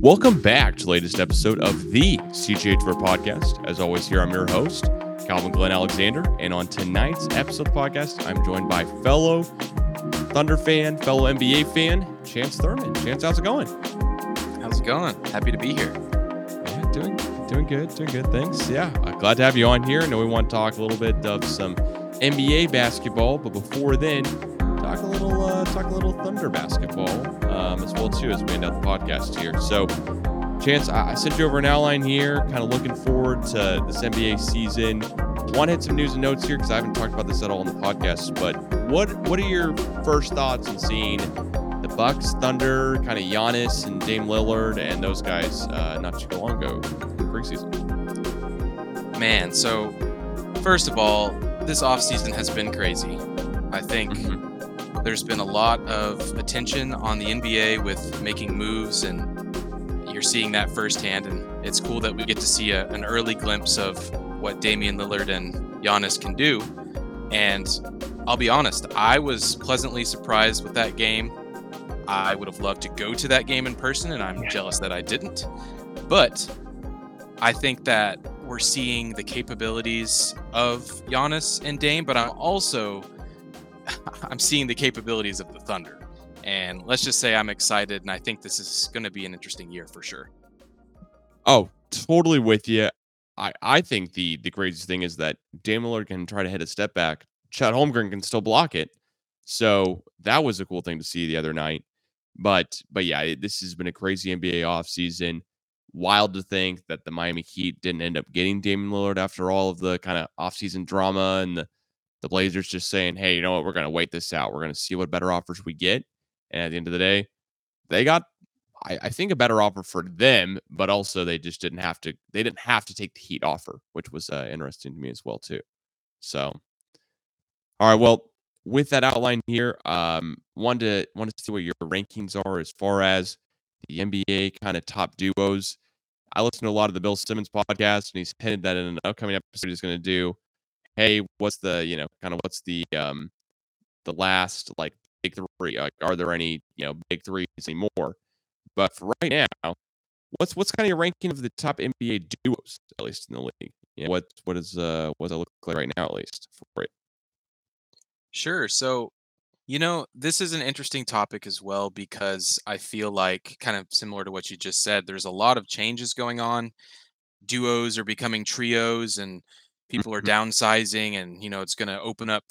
Welcome back to the latest episode of the CGA Tour podcast. As always, here I'm your host, Calvin Glen Alexander, and on tonight's episode of the podcast, I'm joined by fellow Thunder fan, fellow NBA fan, Chantz Thurman. Chantz, how's it going? How's it going? Happy to be here. Yeah, doing doing good, doing good. Thanks. Yeah, uh, glad to have you on here. I know we want to talk a little bit of some NBA basketball, but before then, talk a little uh, talk a little Thunder basketball um, as well too as we end out the podcast here. So, Chantz, I, I sent you over an outline here, kind of looking forward to this NBA season. Want to hit some news and notes here because I haven't talked about this at all in the podcast. But what what are your first thoughts on seeing the Bucks, Thunder, kind of Giannis and Dame Lillard and those guys uh, not too long ago in the preseason? Man, so first of all, this offseason has been crazy. I think Mhm. There's been a lot of attention on the NBA with making moves, and you're seeing that firsthand. And it's cool that we get to see a, an early glimpse of what Damian Lillard and Giannis can do. And I'll be honest, I was pleasantly surprised with that game. I would have loved to go to that game in person, and I'm jealous that I didn't. But I think that we're seeing the capabilities of Giannis and Dame, but I'm also I'm seeing the capabilities of the Thunder. And let's just say I'm excited, and I think this is going to be an interesting year for sure. Oh, totally with you. I, I think the the craziest thing is that Dame Lillard can try to hit a step back. Chet Holmgren can still block it. So that was a cool thing to see the other night. But but yeah, this has been a crazy NBA offseason. Wild to think that the Miami Heat didn't end up getting Damian Lillard after all of the kind of offseason drama and the, the Blazers just saying, hey, you know what, we're gonna wait this out. We're gonna see what better offers we get. And at the end of the day, they got I, I think a better offer for them, but also they just didn't have to. They didn't have to take the Heat offer, which was uh, interesting to me as well too. So, all right. Well, with that outline here, um, wanted to wanted to see what your rankings are as far as the NBA kind of top duos. I listened to a lot of the Bill Simmons podcast, and he's hinted that in an upcoming episode he's going to do. Hey, what's the you know kind of what's the um the last like big three? Like, are there any you know big threes anymore? But for right now, what's what's kind of your ranking of the top NBA duos, at least in the league? Yeah, what what is uh what does it look like right now, at least for it? Sure. So, you know, this is an interesting topic as well because I feel like, kind of similar to what you just said, there's a lot of changes going on. Duos are becoming trios, and people are Mhm. downsizing, and, you know, it's going to open up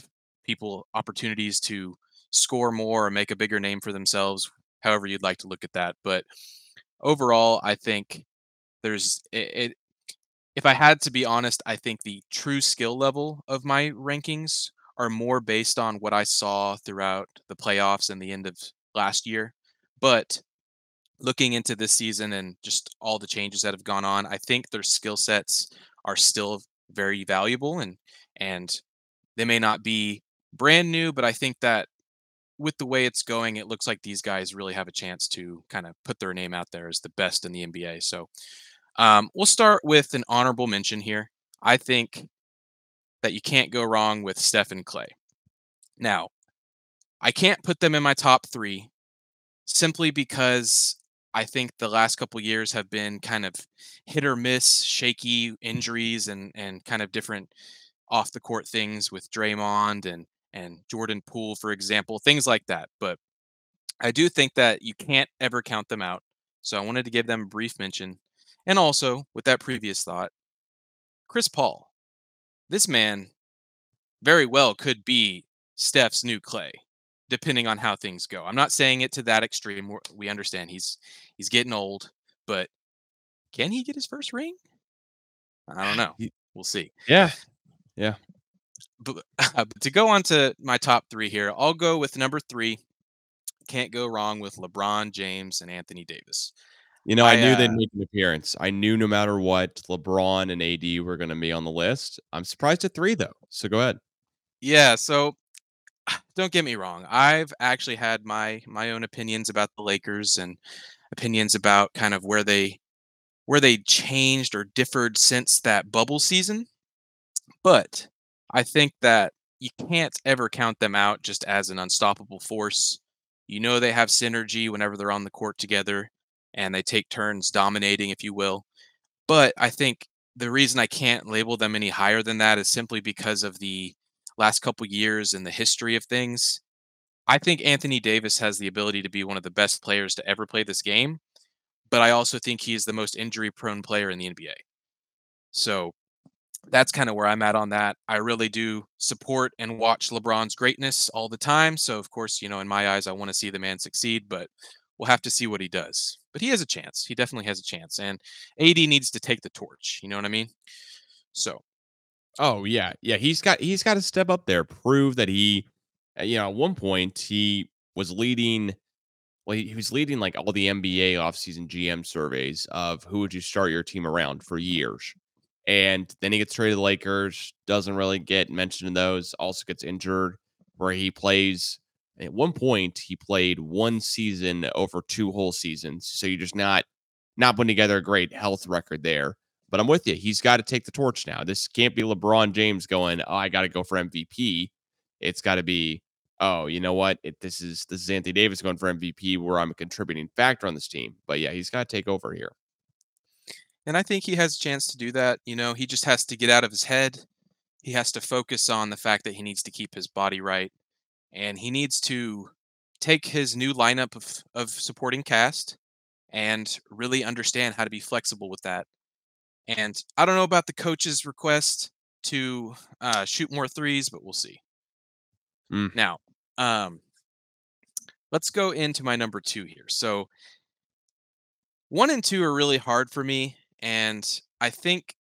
people opportunities to score more or make a bigger name for themselves, however you'd like to look at that. But overall, I think there's it, it if I had to be honest, I think the true skill level of my rankings are more based on what I saw throughout the playoffs and the end of last year. But looking into this season and just all the changes that have gone on, I think their skill sets are still very valuable and and they may not be brand new, but I think that with the way it's going, it looks like these guys really have a chance to kind of put their name out there as the best in the NBA. So um, we'll start with an honorable mention here. I think that you can't go wrong with Steph and Klay. Now, I can't put them in my top three simply because I think the last couple years have been kind of hit or miss, shaky injuries and and kind of different off the court things with Draymond and and Jordan Poole, for example, things like that. But I do think that you can't ever count them out. So I wanted to give them a brief mention. And also, with that previous thought, Chris Paul. This man very well could be Steph's new Klay, depending on how things go. I'm not saying it to that extreme. We're- understand he's he's getting old, but can he get his first ring? I don't know. We'll see. Yeah, But, but to go on to my top three here, I'll go with number three. Can't go wrong with LeBron James and Anthony Davis. you know, I, I, knew they'd uh, make an appearance. I knew no matter what, LeBron and AD were going to be on the list. I'm surprised at three though. So go ahead. Yeah, so don't get me wrong. I've actually had my my own opinions about the Lakers and opinions about kind of where they where they changed or differed since that bubble season. But I think that you can't ever count them out just as an unstoppable force. You know they have synergy whenever they're on the court together. and they take turns dominating, if you will. But I think the reason I can't label them any higher than that is simply because of the last couple years and the history of things. I think Anthony Davis has the ability to be one of the best players to ever play this game, but I also think he is the most injury prone player in the NBA. So that's kind of where I'm at on that. I really do support and watch LeBron's greatness all the time. So, of course, you know, in my eyes, I want to see the man succeed, but we'll have to see what he does. But he has a chance. He definitely has a chance. And AD needs to take the torch. You know what I mean? So, Oh yeah, yeah. He's got he's got to step up there, prove that he, uh, you know, at one point he was leading. Well, he, was leading like all the NBA offseason GM surveys of who would you start your team around for years, and then he gets traded to the Lakers. Doesn't really get mentioned in those. Also gets injured, where he plays. At one point, he played one season over two whole seasons. So you're just not not putting together a great health record there. But I'm with you. He's got to take the torch now. This can't be LeBron James going, "Oh, I got to go for MVP." It's got to be, "Oh, you know what? It, this is this is Anthony Davis going for MVP, where I'm a contributing factor on this team." But yeah, he's got to take over here. and I think he has a chance to do that. You know, he just has to get out of his head. He has to focus on the fact that he needs to keep his body right and he needs to take his new lineup of, of supporting cast and really understand how to be flexible with that. And I don't know about the coach's request to uh, shoot more threes, but we'll see. Mm. Now, um, let's go into my number two here. So, one and two are really hard for me. And I think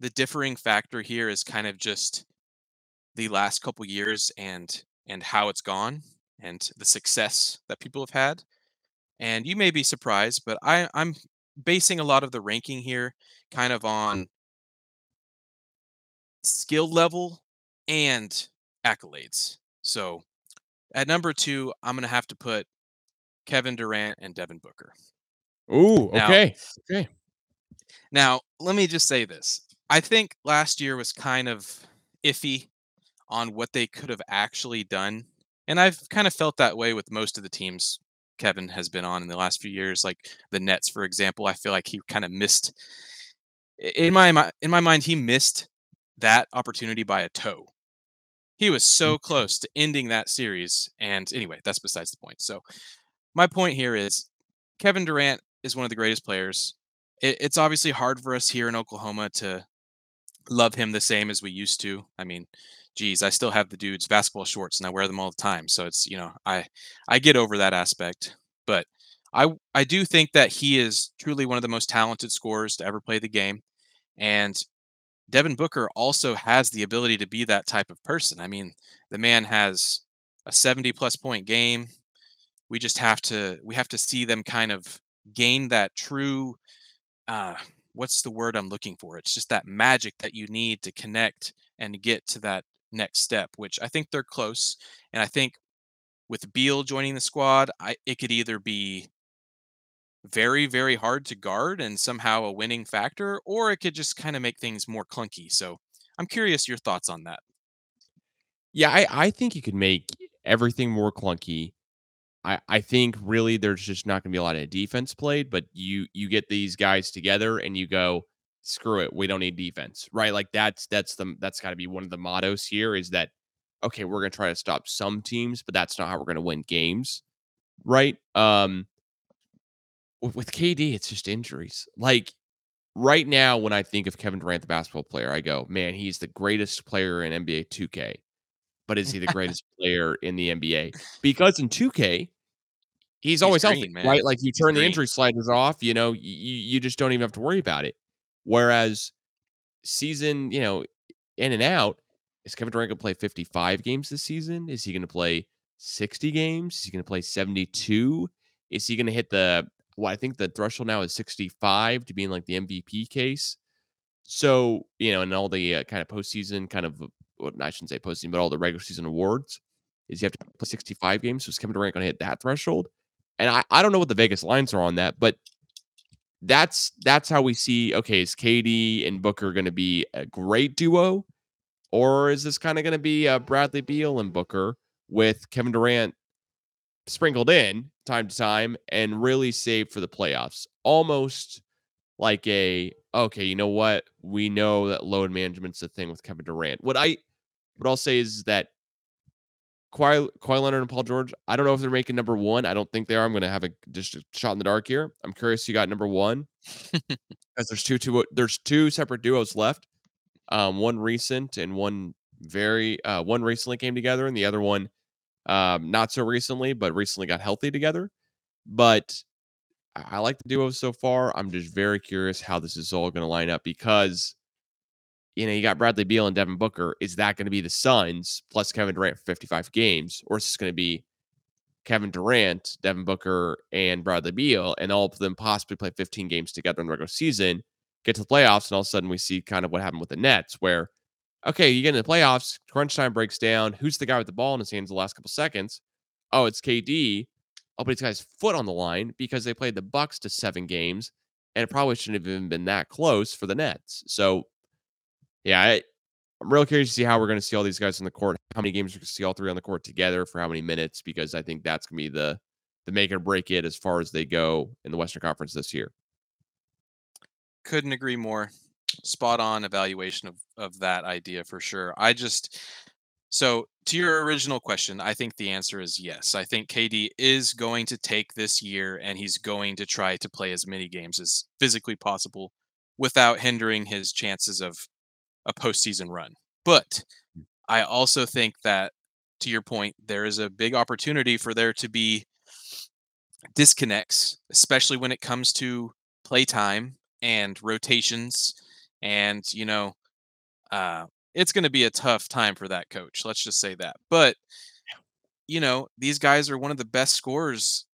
the differing factor here is kind of just the last couple years and and how it's gone and the success that people have had. And you may be surprised, but I, I'm basing a lot of the ranking here kind of uh-huh. on skill level and accolades. So at number two, I'm going to have to put Kevin Durant and Devin Booker. Ooh, Now- okay, okay. Now, let me just say this. I think last year was kind of iffy on what they could have actually done. And I've kind of felt that way with most of the teams Kevin has been on in the last few years, like the Nets, for example. I feel like he kind of missed in my in my mind, he missed that opportunity by a toe. He was hmm. so close to ending that series. And anyway, that's besides the point. So my point here is Kevin Durant is one of the greatest players. It, it's obviously hard for us here in Oklahoma to love him the same as we used to. I mean, geez, I still have the dude's basketball shorts and I wear them all the time. So it's, you know, I I get over that aspect. But I I do think that he is truly one of the most talented scorers to ever play the game. And Devin Booker also has the ability to be that type of person. I mean, the man has a 70 plus point game. We just have to we have to see them kind of gain that true uh what's the word I'm looking for? It's just that magic that you need to connect and get to that next step, which I think they're close. And I think with Beal joining the squad, I it could either be very, very hard to guard and somehow a winning factor, or it could just kind of make things more clunky. So I'm curious your thoughts on that. Yeah, I I think you could make everything more clunky. I I think really there's just not going to be a lot of defense played, but you you get these guys together and you go, screw it, we don't need defense, right? Like that's that's the that's got to be one of the mottos here is that okay, we're going to try to stop some teams, but that's not how we're going to win games, right? Um, with, KD, it's just injuries. Like right now, when I think of Kevin Durant, the basketball player, I go, man, he's the greatest player in NBA 2K but is he the greatest player in the NBA? Because in 2K, he's always green, healthy, man. right? Like you turn the injury sliders off, you know, you, you just don't even have to worry about it. Whereas season, you know, in and out, is Kevin Durant going to play 55 games this season? Is he going to play 60 games? Is he going to play 72? Is he going to hit the, well, I think the threshold now is 65 to be in like the MVP case. So, you know, and all the uh, kind of postseason kind of, well, I shouldn't say postseason, but all the regular season awards is you have to play 65 games. So is Kevin Durant going to hit that threshold? And I, I don't know what the Vegas lines are on that, but that's that's how we see. Okay, is KD and Booker going to be a great duo, or is this kind of going to be uh, Bradley Beal and Booker with Kevin Durant sprinkled in time to time and really save for the playoffs. Almost like a okay, you know what? We know that load management's the thing with Kevin Durant. What I what I'll say is that Kawhi, Kawhi Leonard and Paul George. I don't know if they're making number one. I don't think they are. I'm going to have a just a shot in the dark here. I'm curious. You got number one because there's two two there's two separate duos left. Um, one recent and one very uh, one recently came together, and the other one um, not so recently, but recently got healthy together. But I, I like the duo so far. I'm just very curious how this is all going to line up because you know, you got Bradley Beal and Devin Booker. Is that going to be the Suns plus Kevin Durant for 55 games, or is this going to be Kevin Durant, Devin Booker, and Bradley Beal, and all of them possibly play 15 games together in the regular season, get to the playoffs, and all of a sudden we see kind of what happened with the Nets, where okay, you get in the playoffs, crunch time breaks down. Who's the guy with the ball in his hands the last couple seconds? Oh, it's KD. Oh, but got his foot on the line because they played the Bucks to seven games, and it probably shouldn't have even been that close for the Nets. So yeah, I, I'm real curious to see how we're going to see all these guys on the court. How many games we're going to see all three on the court together for how many minutes? Because I think that's going to be the the make or break it as far as they go in the Western Conference this year. Couldn't agree more. Spot on evaluation of of that idea for sure. I just so to your original question, I think the answer is yes. I think KD is going to take this year and he's going to try to play as many games as physically possible without hindering his chances of a postseason run. But Mm. I also think that, to your point, there is a big opportunity for there to be disconnects, especially when it comes to playtime and rotations. And, you know, uh, it's going to be a tough time for that coach. Let's just say that. But, you know, these guys are one of the best scorers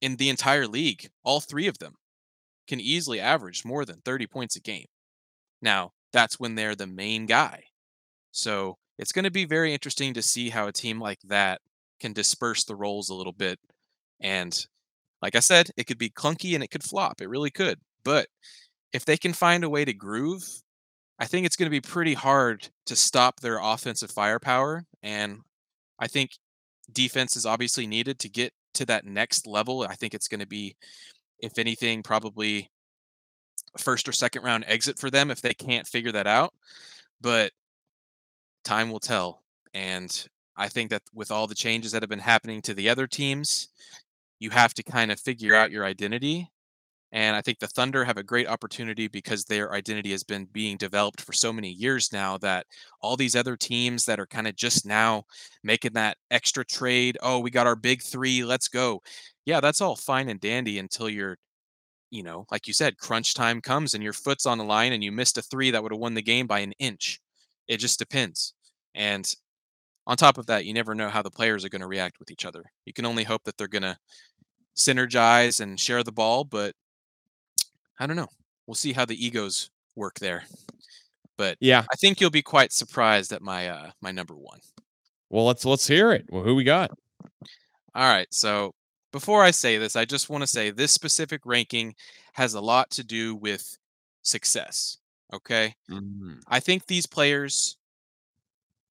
in the entire league. All three of them can easily average more than 30 points a game. Now, that's when they're the main guy. So it's going to be very interesting to see how a team like that can disperse the roles a little bit. And like I said, it could be clunky and it could flop. It really could. But if they can find a way to groove, I think it's going to be pretty hard to stop their offensive firepower. And I think defense is obviously needed to get to that next level. I think it's going to be, if anything, probably first or second round exit for them if they can't figure that out. But time will tell. And I think that with all the changes that have been happening to the other teams, you have to kind of figure out your identity. And I think the Thunder have a great opportunity because their identity has been being developed for so many years now that all these other teams that are kind of just now making that extra trade, oh, we got our big three, let's go. Yeah, that's all fine and dandy until you're you know, like you said, crunch time comes and your foot's on the line and you missed a three that would have won the game by an inch. It just depends. And on top of that, you never know how the players are going to react with each other. You can only hope that they're going to synergize and share the ball, but I don't know. We'll see how the egos work there. But Yeah. I think you'll be quite surprised at my uh my number 1. Well, let's let's hear it. Well, who we got? All right. So before I say this, I just want to say this specific ranking has a lot to do with success. Okay. Mhm. I think these players,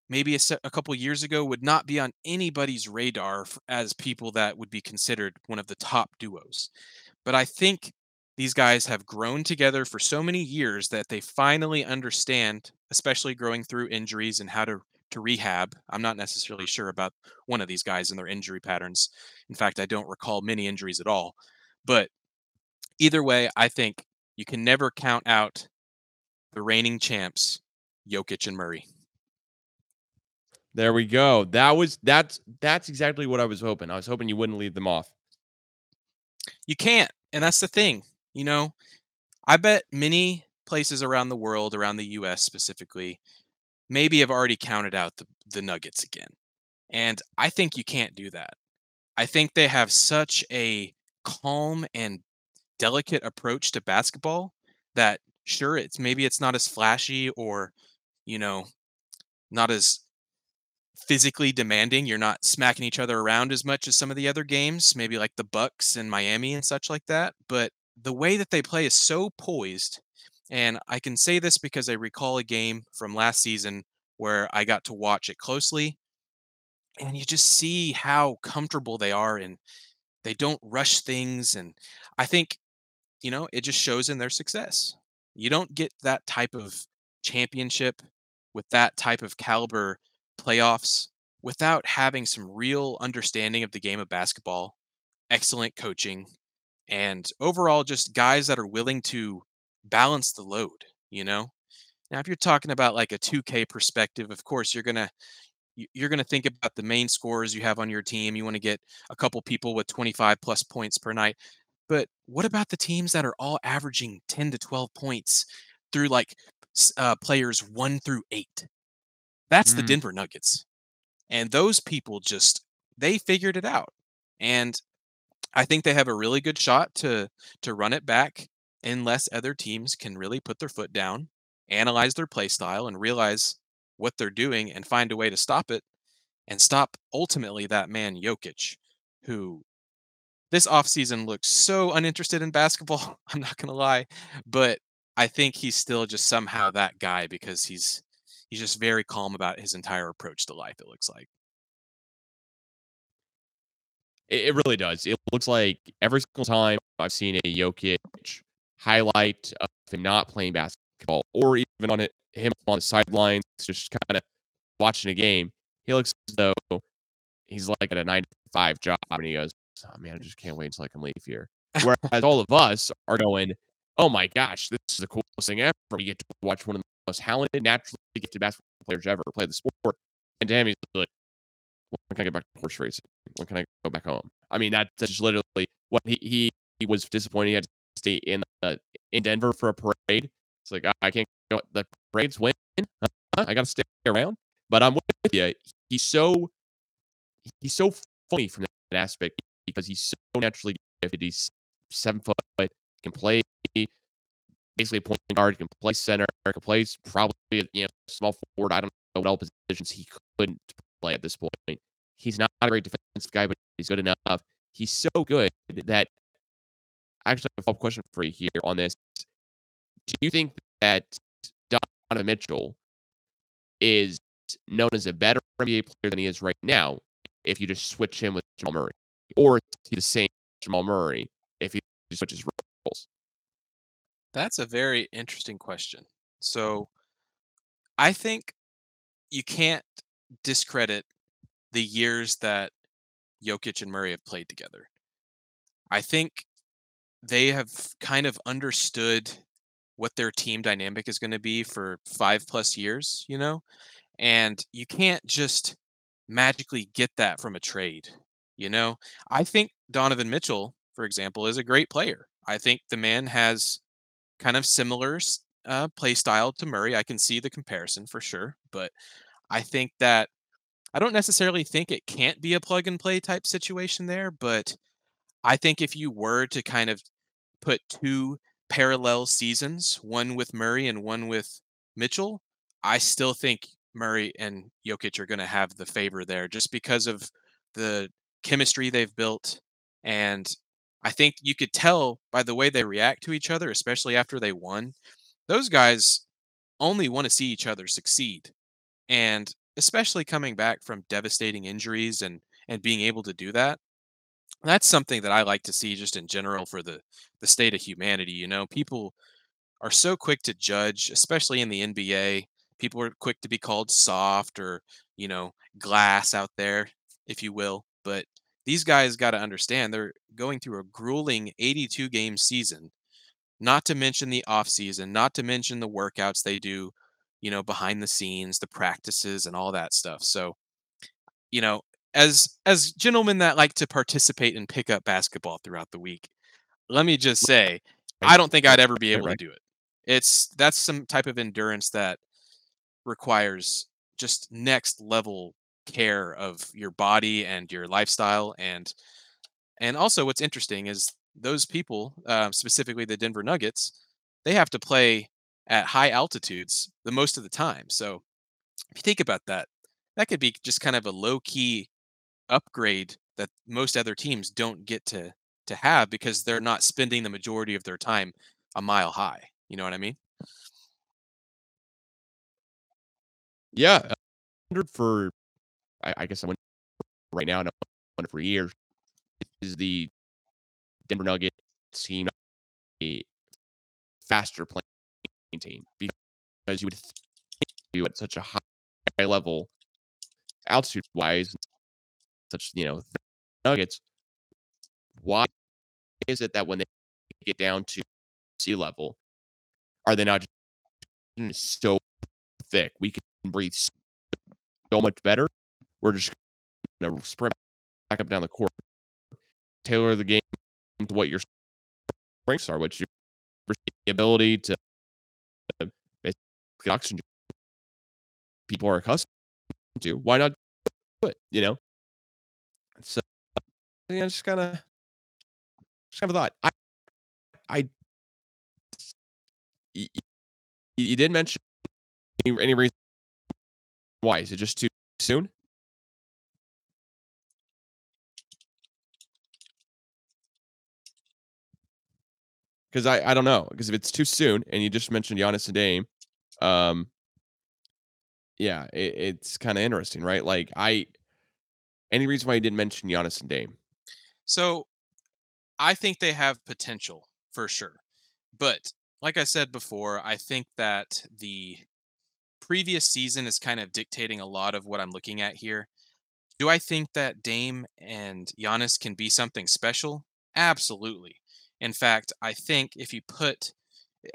maybe a, se- a couple years ago, would not be on anybody's radar f- as people that would be considered one of the top duos. But I think these guys have grown together for so many years that they finally understand, especially growing through injuries and how to to rehab. I'm not necessarily sure about one of these guys and their injury patterns. In fact, I don't recall many injuries at all. But either way, I think you can never count out the reigning champs, Jokic and Murray. There we go. That was that's that's exactly what I was hoping. I was hoping you wouldn't leave them off. You can't, and that's the thing. You know, I bet many places around the world, around the US specifically, maybe have already counted out the, the Nuggets again. And I think you can't do that. I think they have such a calm and delicate approach to basketball that sure it's maybe it's not as flashy or you know not as physically demanding you're not smacking each other around as much as some of the other games maybe like the bucks and miami and such like that but the way that they play is so poised and i can say this because i recall a game from last season where i got to watch it closely and you just see how comfortable they are and they don't rush things and I think you know, it just shows in their success. You don't get that type of championship with that type of caliber playoffs without having some real understanding of the game of basketball, excellent coaching, and overall just guys that are willing to balance the load, you know? Now, if you're talking about like a 2K perspective, of course, you're going to you- you're going to think about the main scores you have on your team. You want to get a couple people with 25 plus points per night. But what about the teams that are all averaging 10 to 12 points through like uh, players one through eight? That's the Mm. Denver Nuggets. And those people just, they figured it out. And I think they have a really good shot to to run it back unless other teams can really put their foot down, analyze their play style and realize what they're doing and find a way to stop it and stop ultimately that man Jokic who this offseason looks so uninterested in basketball, I'm not going to lie, but I think he's still just somehow that guy because he's he's just very calm about his entire approach to life it looks like. It really does. It looks like every single time I've seen a Jokic highlight of him not playing basketball, or even on it, him on the sidelines, just kind of watching a game, he looks as though he's like at a nine to five job, and he goes, "Oh man, I just can't wait until I can leave here." Whereas all of us are going, "Oh my gosh, this is the coolest thing ever! We get to watch one of the most talented, naturally gifted basketball players ever play the sport." And damn, he's like, when can I get back to horse racing? When can I go back home? I mean, that, that's just literally what he, he he was disappointed he had to stay in uh, in Denver for a parade. It's like I, I can't go. The parades win. Huh? I got to stay around. But I'm with you. He's so he's so funny from that aspect because he's so naturally gifted. He's seven foot, can play basically a point guard, can play center, can play probably you know small forward. I don't know what all positions he couldn't play at this point. He's not a great defensive guy, but he's good enough. He's so good that actually have a follow-up question for you here on this. Do you think that Donovan Mitchell is known as a better NBA player than he is right now if you just switch him with Jamal Murray? Or is he the same Jamal Murray if he switches roles? That's a very interesting question. So, mm-hmm. I think you can't discredit the years that Jokic and Murray have played together. I think they have kind of understood what their team dynamic is going to be for 5 plus years, you know? And you can't just magically get that from a trade, you know? I think Donovan Mitchell, for example, is a great player. I think the man has kind of similar uh, play style to Murray. I can see the comparison for sure, but I think that I don't necessarily think it can't be a plug and play type situation there, but I think if you were to kind of put two parallel seasons, one with Murray and one with Mitchell, I still think Murray and Jokic are going to have the favor there just because of the chemistry they've built. And I think you could tell by the way they react to each other, especially after they won. Those guys only want to see each other succeed. And especially coming back from devastating injuries and and being able to do that that's something that I like to see just in general for the the state of humanity. You know, people are so quick to judge, especially in the NBA. People are quick to be called soft or you know glass out there, if you will. But these guys got to understand they're going through a grueling 82 game season. Not to mention the off season, not to mention the workouts they do, you know, behind the scenes, the practices, and all that stuff. So you know, as as gentlemen that like to participate and pick up basketball throughout the week, let me just say, I don't think I'd ever be able to do it. It's that's some type of endurance that requires just next level care of your body and your lifestyle and and also what's interesting is those people uh, specifically the denver nuggets they have to play at high altitudes the most of the time so if you think about that that could be just kind of a low key upgrade that most other teams don't get to to have because they're not spending the majority of their time a mile high. You know what I mean? Yeah, I wondered for I, I guess I went right now, won it for years, is the Denver Nuggets team a faster playing team because you would think you at such a high level altitude wise, such you know Nuggets. Why is it that when they get down to sea level, are they not just so thick? We can breathe so much better. We're just gonna sprint back up down the court, tailor the game to what your strengths are, which your ability to uh, basically oxygen people are accustomed to. Why not do it? You know. So yeah, just kind of, just kind of thought. I, I, you, you did mention any, any reason why? Is it just too soon? Because I, I don't know. Because if it's too soon, and you just mentioned Giannis and Dame, um, yeah, it, it's kind of interesting, right? Like I, any reason why you didn't mention Giannis and Dame? So I think they have potential for sure. But like I said before, I think that the previous season is kind of dictating a lot of what I'm looking at here. Do I think that Dame and Giannis can be something special? Absolutely. In fact, I think if you put,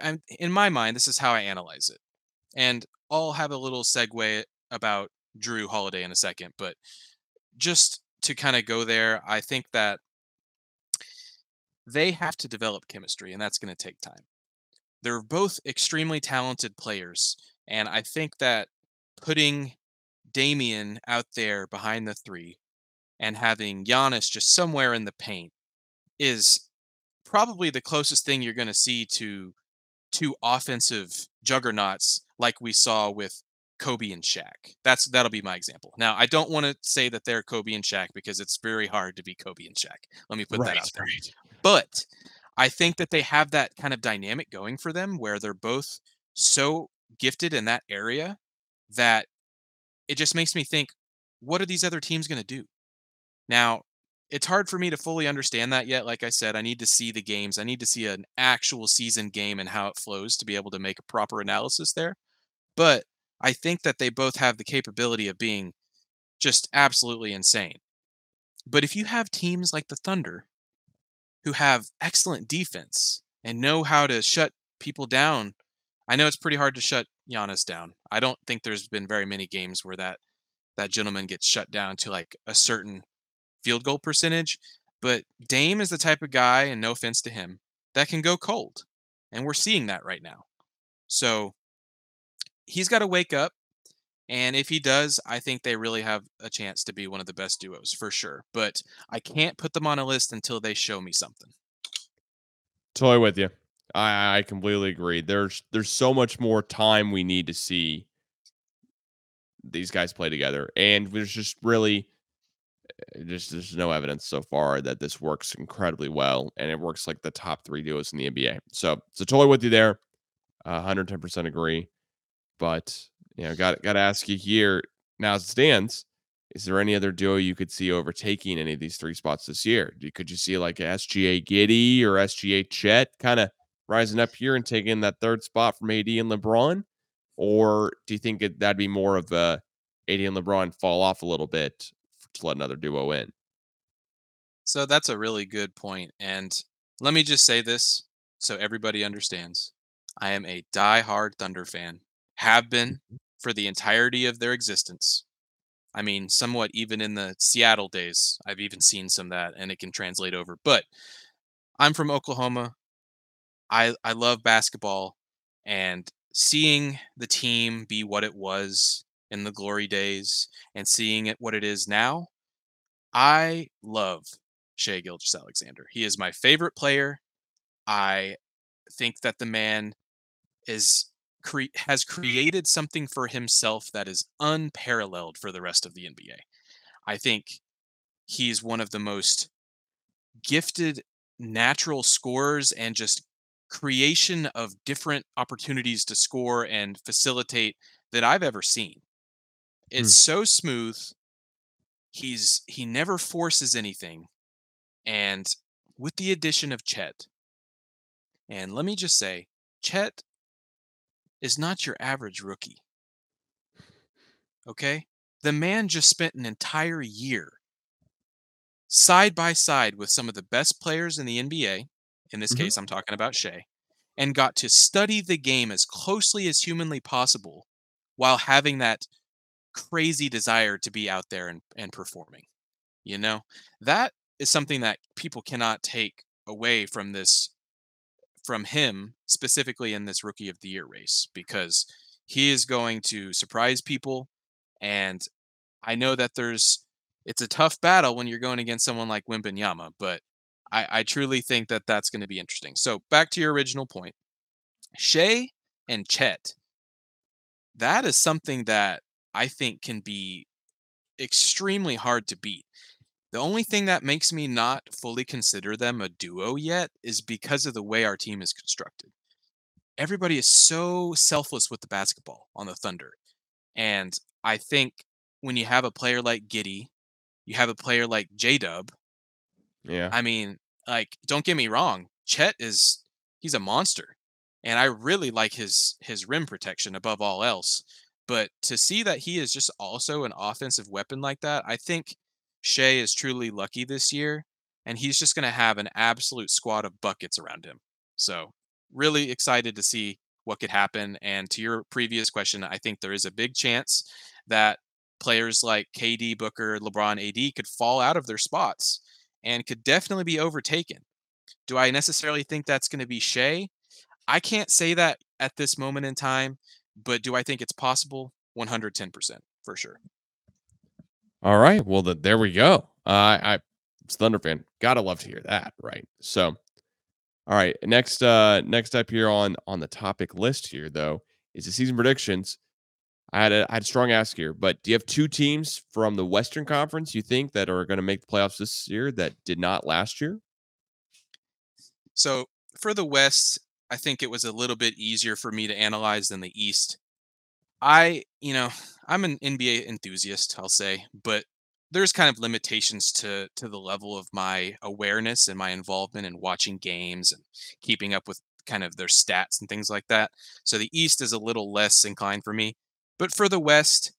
I'm, in my mind, this is how I analyze it. And I'll have a little segue about Jrue Holiday in a second, but just to kind of go there, I think that they have to develop chemistry, and that's going to take time. They're both extremely talented players, and I think that putting Damian out there behind the three and having Giannis just somewhere in the paint is probably the closest thing you're going to see to two offensive juggernauts like we saw with Kobe and Shaq. That's that'll be my example. Now, I don't want to say that they're Kobe and Shaq because it's very hard to be Kobe and Shaq. Let me put Right, that out there. right. But I think that they have that kind of dynamic going for them where they're both so gifted in that area that it just makes me think, what are these other teams going to do? Now, it's hard for me to fully understand that yet. Like I said, I need to see the games. I need to see an actual season game and how it flows to be able to make a proper analysis there. But I think that they both have the capability of being just absolutely insane. But if you have teams like the Thunder who have excellent defense and know how to shut people down, I know it's pretty hard to shut Giannis down. I don't think there's been very many games where that that gentleman gets shut down to like a certain field goal percentage. But Dame is the type of guy, and no offense to him, that can go cold. And we're seeing that right now. So he's got to wake up. And if he does, I think they really have a chance to be one of the best duos for sure. But I can't put them on a list until they show me something. Totally with you. I, I completely agree. There's there's so much more time we need to see these guys play together, and there's just really uh, just there's no evidence so far that this works incredibly well, and it works like the top three duos in the NBA. So so totally with you there. Uh, 110% agree. But you know, got got to ask you here now as it stands. Is there any other duo you could see overtaking any of these three spots this year? Could you see like SGA Giddey or SGA Chet kind of rising up here and taking that third spot from AD and LeBron? Or do you think it, that'd be more of a AD and LeBron fall off a little bit to let another duo in? So that's a really good point. And let me just say this so everybody understands. I am a die-hard Thunder fan. Have been mm-hmm. for the entirety of their existence. I mean, somewhat even in the Seattle days. I've even seen some of that and it can translate over. But I'm from Oklahoma. I I love basketball and seeing the team be what it was in the glory days and seeing it what it is now. I love Shai Gilgeous-Alexander. He is my favorite player. I think that the man is cre- has created something for himself that is unparalleled for the rest of the NBA. I think he's one of the most gifted natural scorers and just creation of different opportunities to score and facilitate that I've ever seen. It's hmm. so smooth. He's he never forces anything. And with the addition of Chet, and let me just say, Chet is not your average rookie. Okay? The man just spent an entire year side by side with some of the best players in the NBA. In this Mhm. case, I'm talking about Shai, and got to study the game as closely as humanly possible while having that crazy desire to be out there and, and performing. You know, that is something that people cannot take away from this from him specifically in this rookie of the year race because he is going to surprise people and I know that there's it's a tough battle when you're going against someone like Wembanyama, but I, I truly think that that's going to be interesting. So back to your original point, Shai and Chet, that is something that I think can be extremely hard to beat. The only thing that makes me not fully consider them a duo yet is because of the way our team is constructed. Everybody is so selfless with the basketball on the Thunder. And I think when you have a player like Giddey, you have a player like J Dub. Yeah. I mean, like, don't get me wrong, Chet is he's a monster. And I really like his his rim protection above all else. But to see that he is just also an offensive weapon like that, I think Shai is truly lucky this year. And he's just gonna have an absolute squad of buckets around him. So really excited to see what could happen. And to your previous question, I think there is a big chance that players like KD, Booker, LeBron, AD could fall out of their spots and could definitely be overtaken. Do I necessarily think that's going to be Shai? I can't say that at this moment in time, but do I think it's possible? 110% for sure. All right. Well, the, there we go. Uh, I, I, it's Thunder fan. Gotta love to hear that. Right. So, all right. Next, uh, next up here on on the topic list here though is the season predictions. I had a I had a strong ask here, but do you have two teams from the Western Conference you think that are going to make the playoffs this year that did not last year? So for the West, I think it was a little bit easier for me to analyze than the East. I, you know, I'm an NBA enthusiast, I'll say, but there's kind of limitations to to the level of my awareness and my involvement in watching games and keeping up with kind of their stats and things like that. So the East is a little less inclined for me. But for the West,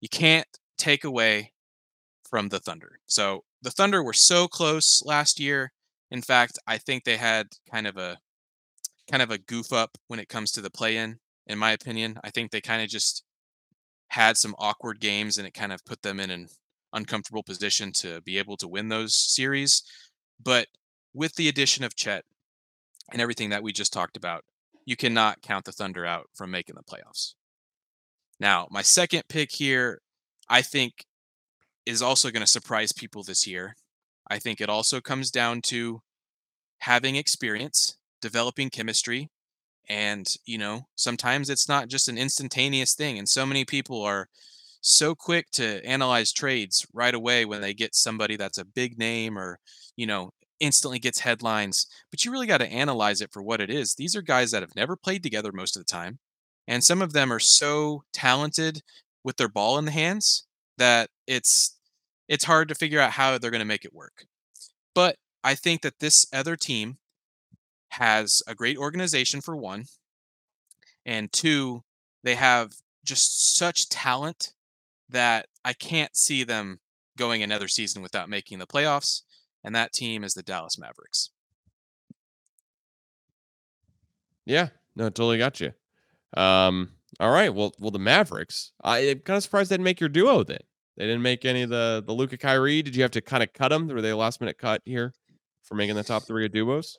you can't take away from the Thunder. So the Thunder were so close last year. In fact, I think they had kind of a kind of a goof up when it comes to the play in in my opinion. I think they kind of just had some awkward games and it kind of put them in an uncomfortable position to be able to win those series. But with the addition of Chet and everything that we just talked about, you cannot count the Thunder out from making the playoffs. Now, my second pick here, I think, is also going to surprise people this year. I think it also comes down to having experience, developing chemistry, and you know sometimes it's not just an instantaneous thing and so many people are so quick to analyze trades right away when they get somebody that's a big name or you know instantly gets headlines but you really got to analyze it for what it is. These are guys that have never played together most of the time and some of them are so talented with their ball in the hands that it's it's hard to figure out how they're going to make it work. But i think that this other team has a great organization for one, and two, they have just such talent that I can't see them going another season without making the playoffs. And that team is the Dallas Mavericks. Yeah, no, totally got you. Um, all right, well, well, the Mavericks. I, am kind of surprised they didn't make your duo. Then they didn't make any of the the Luka Kyrie. Did you have to kind of cut them? Were they a last minute cut here for making the top three of duos?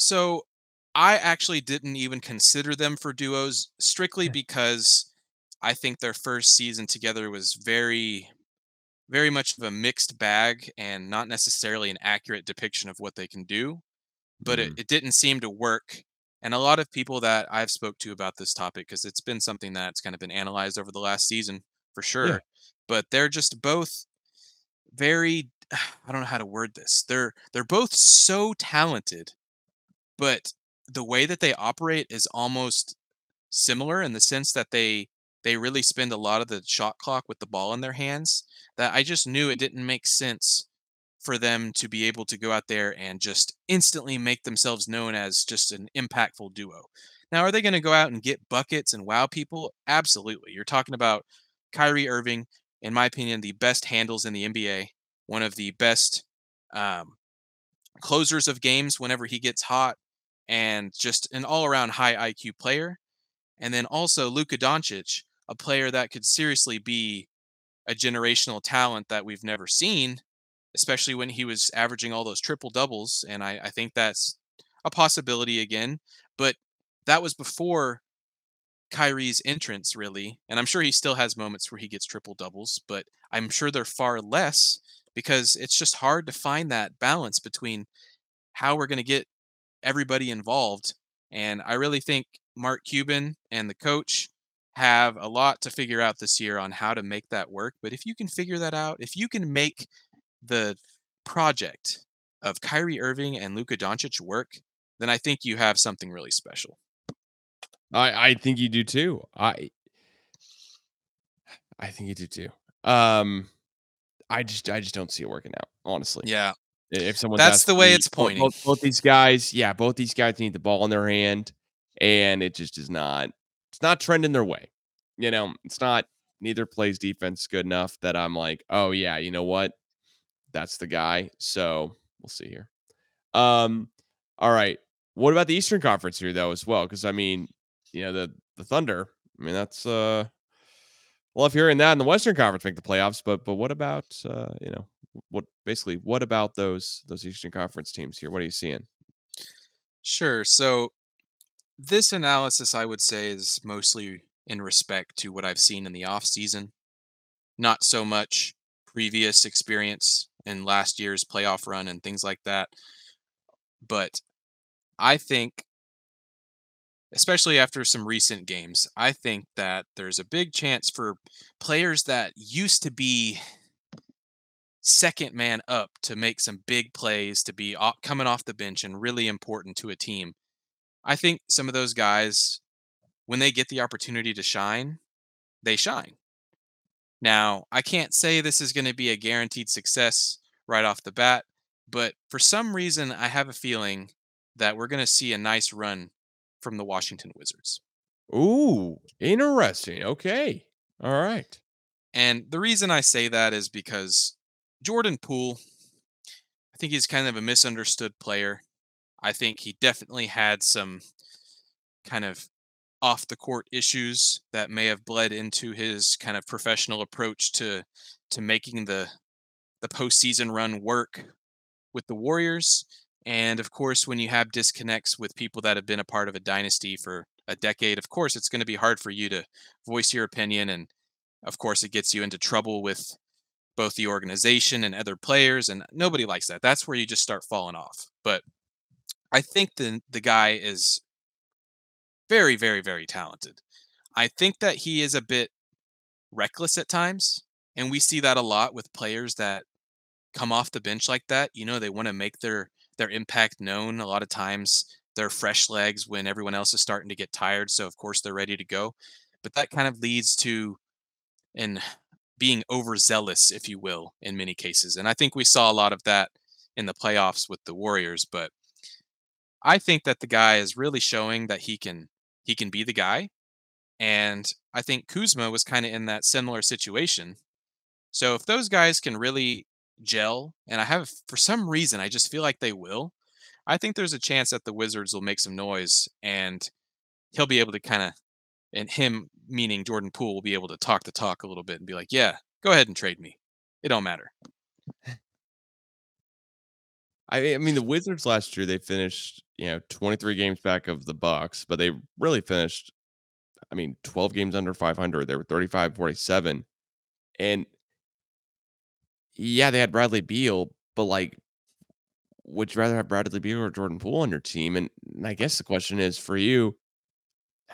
So I actually didn't even consider them for duos strictly Yeah. because I think their first season together was very, very much of a mixed bag and not necessarily an accurate depiction of what they can do. But it, Mm, it didn't seem to work. And a lot of people that I've spoke to about this topic, because it's been something that's kind of been analyzed over the last season for yeah, sure. But they're just both very I don't know how to word this. They're they're both so talented but the way that they operate is almost similar in the sense that they they really spend a lot of the shot clock with the ball in their hands that I just knew it didn't make sense for them to be able to go out there and just instantly make themselves known as just an impactful duo. Now, are they going to go out and get buckets and wow people? Absolutely. You're talking about Kyrie Irving, in my opinion, the best handles in the NBA, one of the best um, closers of games whenever he gets hot, and just an all around high IQ player. And then also Luka Doncic, a player that could seriously be a generational talent that we've never seen, especially when he was averaging all those triple doubles. And I, I think that's a possibility again. But that was before Kyrie's entrance, really. And I'm sure he still has moments where he gets triple doubles, but I'm sure they're far less because it's just hard to find that balance between how we're going to get everybody involved. And I really think Mark Cuban and the coach have a lot to figure out this year on how to make that work. But if you can figure that out, if you can make the project of Kyrie Irving and Luka Doncic work, then I think you have something really special. I I think you do too. I I think you do too. Um, I just I just don't see it working out, honestly. Yeah. If someone's That's the way me, it's pointing. both, both these guys, yeah, both these guys need the ball in their hand, and it just is not. It's not trending their way. You know, it's not. Neither plays defense good enough that I'm like, oh yeah, you know what, that's the guy. So we'll see here. Um, all right. What about the Eastern Conference here though, as well? Because I mean, you know, the the Thunder. I mean, that's uh love hearing that in the Western Conference make the playoffs, but but what about uh, you know, what basically what about those those Eastern Conference teams here? What are you seeing? Sure. So this analysis I would say is mostly in respect to what I've seen in the off season, not so much previous experience in last year's playoff run and things like that. But I think especially after some recent games, I think that there's a big chance for players that used to be second man up to make some big plays, to be coming off the bench and really important to a team. I think some of those guys, when they get the opportunity to shine, they shine. Now, I can't say this is going to be a guaranteed success right off the bat, but for some reason, I have a feeling that we're going to see a nice run from the Washington Wizards. Ooh, interesting. Okay. All right. And the reason I say that is because Jordan Poole, I think he's kind of a misunderstood player. I think he definitely had some kind of off the court issues that may have bled into his kind of professional approach to to making the the postseason run work with the Warriors. And of course, when you have disconnects with people that have been a part of a dynasty for a decade, of course, it's going to be hard for you to voice your opinion. And of course, it gets you into trouble with both the organization and other players. And nobody likes that. That's where you just start falling off. But I think the, the guy is very, very, very talented. I think that he is a bit reckless at times. And we see that a lot with players that come off the bench like that. You know, they want to make their their impact known. A lot of times they're fresh legs when everyone else is starting to get tired. So of course they're ready to go. But that kind of leads to an being overzealous, if you will, in many cases. And I think we saw a lot of that in the playoffs with the Warriors. But I think that the guy is really showing that he can he can be the guy. And I think Kuzma was kind of in that similar situation. So if those guys can really gel, and I have for some reason I just feel like they will, I think there's a chance that the Wizards will make some noise and he'll be able to kind of and him meaning Jordan Poole will be able to talk the talk a little bit and be like, "Yeah, go ahead and trade me. It don't matter." I I mean the Wizards last year they finished, you know, 23 games back of the Bucks, but they really finished I mean 12 games under 500. They were 35 47 and yeah, they had Bradley Beal, but like would you rather have Bradley Beal or Jordan Poole on your team? And I guess the question is for you,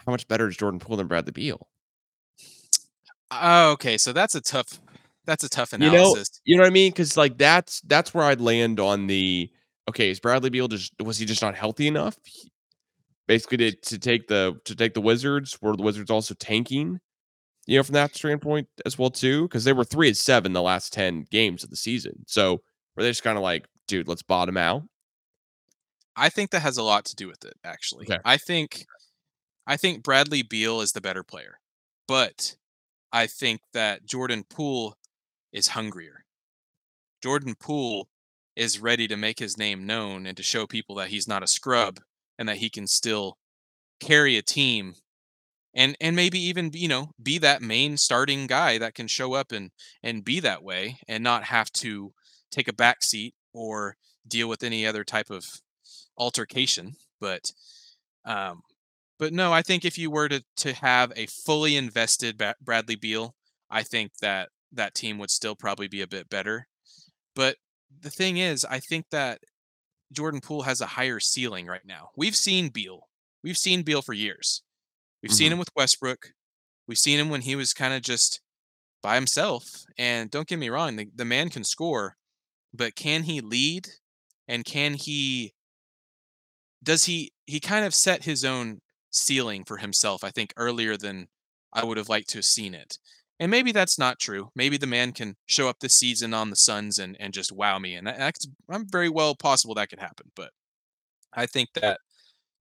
how much better is Jordan Poole than Bradley Beal? Oh, okay, so that's a tough that's a tough You know, analysis. you know what I mean? Because like that's that's where I'd land on the okay. Is Bradley Beal just was he just not healthy enough? Basically, to, to take the to take the Wizards, were the Wizards also tanking? you know, from that standpoint as well too, because they were three and seven the last ten games of the season. So were they just kind of like, dude, let's bottom out? I think that has a lot to do with it, actually. Okay. I think I think Bradley Beal is the better player, but I think that Jordan Poole is hungrier. Jordan Poole is ready to make his name known and to show people that he's not a scrub and that he can still carry a team and and maybe even you know be that main starting guy that can show up and and be that way and not have to take a back seat or deal with any other type of altercation but um but no i think if you were to to have a fully invested Ba- bradley beal i think that that team would still probably be a bit better but the thing is i think that jordan poole has a higher ceiling right now we've seen beal we've seen beal for years We've seen hmm him with Westbrook. We've seen him when he was kind of just by himself. And don't get me wrong, the, the man can score, but can he lead? And can he does he he kind of set his own ceiling for himself, I think, earlier than I would have liked to have seen it. And maybe that's not true. Maybe the man can show up this season on the Suns and, and just wow me. And that- that's I'm very well possible that could happen. But I think that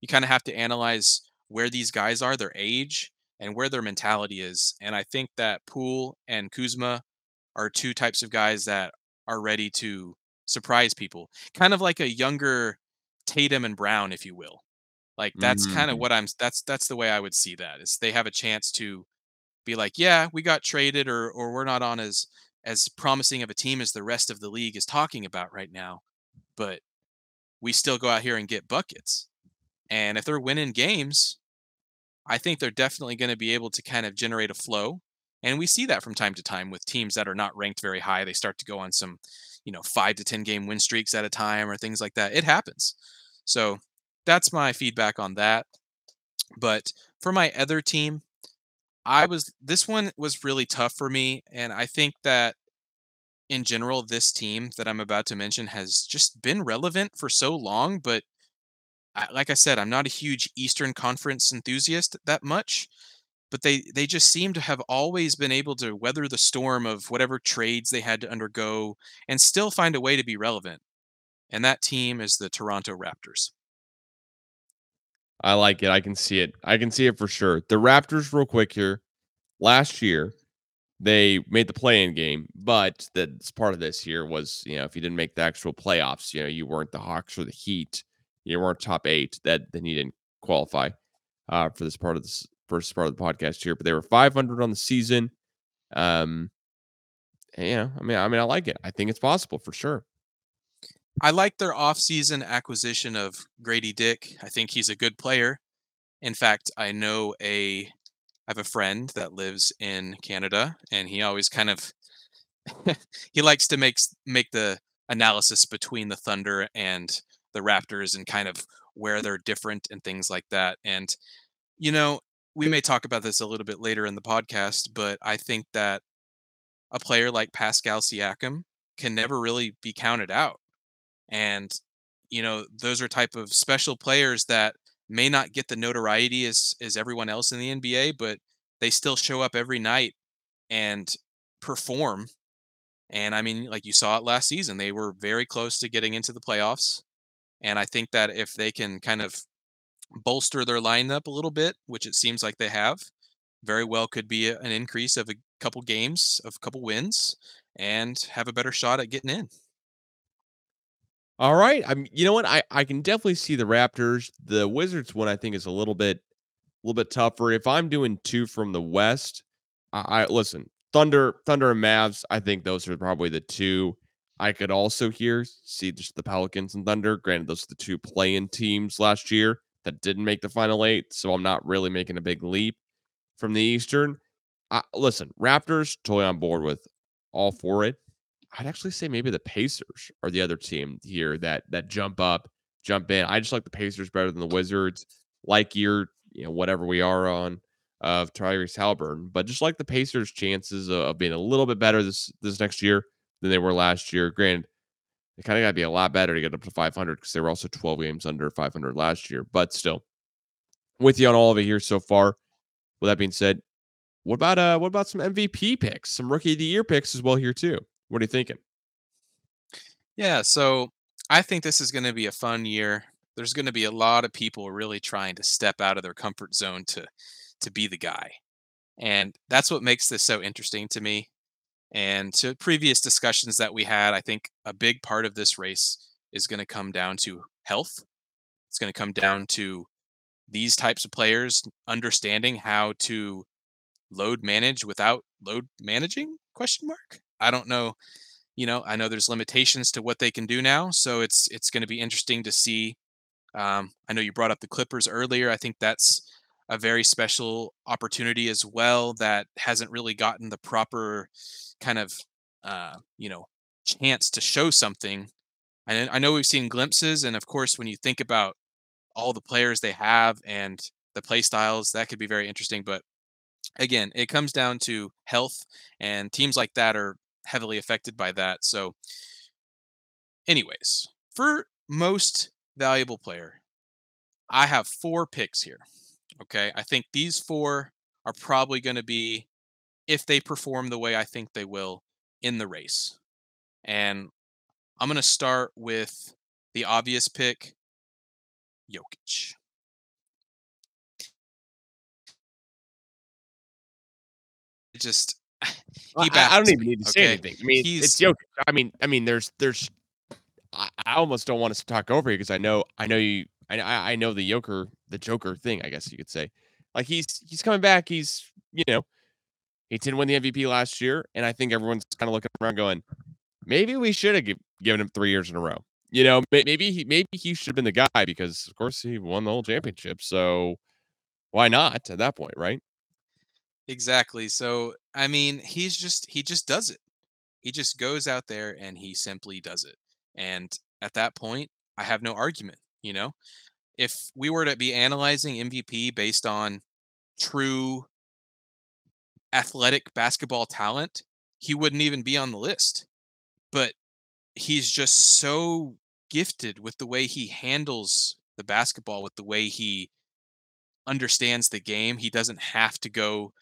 you kind of have to analyze where these guys are, their age, and where their mentality is. And I think that Poole and Kuzma are two types of guys that are ready to surprise people, kind of like a younger Tatum and Brown, if you will. Like that's kind of hmm what I'm. That's that's the way I would see that. Is they have a chance to be like, yeah, we got traded, or or we're not on as as promising of a team as the rest of the league is talking about right now, but we still go out here and get buckets. And if they're winning games, I think they're definitely going to be able to kind of generate a flow. And we see that from time to time with teams that are not ranked very high. They start to go on some, you know, five to 10 game win streaks at a time or things like that. It happens. So that's my feedback on that. But for my other team, I was, this one was really tough for me. And I think that in general, this team that I'm about to mention has just been relevant for so long, but I, like I said, I'm not a huge Eastern Conference enthusiast that much, but they they just seem to have always been able to weather the storm of whatever trades they had to undergo and still find a way to be relevant. And that team is the Toronto Raptors. I like it. I can see it. I can see it for sure. The Raptors, real quick here. Last year, they made the play-in game, but that's part of this here was you know if you didn't make the actual playoffs, you know you weren't the Hawks or the Heat, you weren't top eight. That then you didn't qualify uh, for this part of this first part of the podcast here. But they were 500 on the season. Um, you know, I mean, I mean, I like it. I think it's possible for sure. I like their offseason acquisition of Gradey Dick. I think he's a good player. In fact, I know a I have a friend that lives in Canada and he always kind of he likes to make make the analysis between the Thunder and the Raptors and kind of where they're different and things like that. And you know, we may talk about this a little bit later in the podcast, but I think that a player like Pascal Siakam can never really be counted out. And you know, those are type of special players that may not get the notoriety as as everyone else in the NBA, but they still show up every night and perform and I mean, like you saw it last season, they were very close to getting into the playoffs. And I think that if they can kind of bolster their lineup a little bit, which it seems like they have, very well could be an increase of a couple games, of a couple wins, and have a better shot at getting in. All right. I'm. You know what? I I can definitely see the Raptors. The Wizards one I think is a little bit a little bit tougher. If I'm doing two from the West, I, I listen. Thunder, Thunder and Mavs. I think those are probably the two. I could also hear see just the Pelicans and Thunder. Granted, those are the two playing teams last year that didn't make the final eight, so I'm not really making a big leap from the Eastern. I, listen, Raptors totally on board with all for it. I'd actually say maybe the Pacers are the other team here that that jump up, jump in. I just like the Pacers better than the Wizards. Like your, you know, whatever we are on of Tyrese Halliburton, but just like the Pacers' chances of, of being a little bit better this this next year than they were last year. Granted, they kind of got to be a lot better to get up to 500 because they were also 12 games under 500 last year. But still, with you on all of it here so far. With that being said, what about uh what about some MVP picks, some rookie of the year picks as well here too? What are you thinking? Yeah, so I think this is going to be a fun year. There's going to be a lot of people really trying to step out of their comfort zone to to be the guy. And that's what makes this so interesting to me. And to previous discussions that we had, I think a big part of this race is going to come down to health. It's going to come down to these types of players understanding how to load manage without load managing question mark i don't know you know i know there's limitations to what they can do now so it's it's going to be interesting to see um, i know you brought up the clippers earlier i think that's a very special opportunity as well that hasn't really gotten the proper kind of uh, you know chance to show something. I, I know we've seen glimpses and of course when you think about all the players they have and the play styles that could be very interesting but again it comes down to health and teams like that are heavily affected by that so anyways for most valuable player i have four picks here okay i think these four are probably going to be if they perform the way i think they will in the race and i'm going to start with the obvious pick Jokic. Just I, I, don't even need to say okay? anything. I mean, He's, it's Jokic. I mean, I mean, there's, there's. I, I almost don't want us to talk over you because I know, I know you, I, I know the Joker, the Joker thing. I guess you could say, like he's, he's coming back. He's, you know, he didn't win the MVP last year, and I think everyone's kind of looking around, going, maybe we should have give, given him three years in a row. You know, maybe he maybe he should have been the guy because of course he won the whole championship. So why not at that point, right? Exactly. So I mean, he's just he just does it. He just goes out there and he simply does it. And at that point, I have no argument, you know? If we were to be analyzing MVP based on true athletic basketball talent, he wouldn't even be on the list. But he's just so gifted with the way he handles the basketball, with the way he understands the game. He doesn't have to go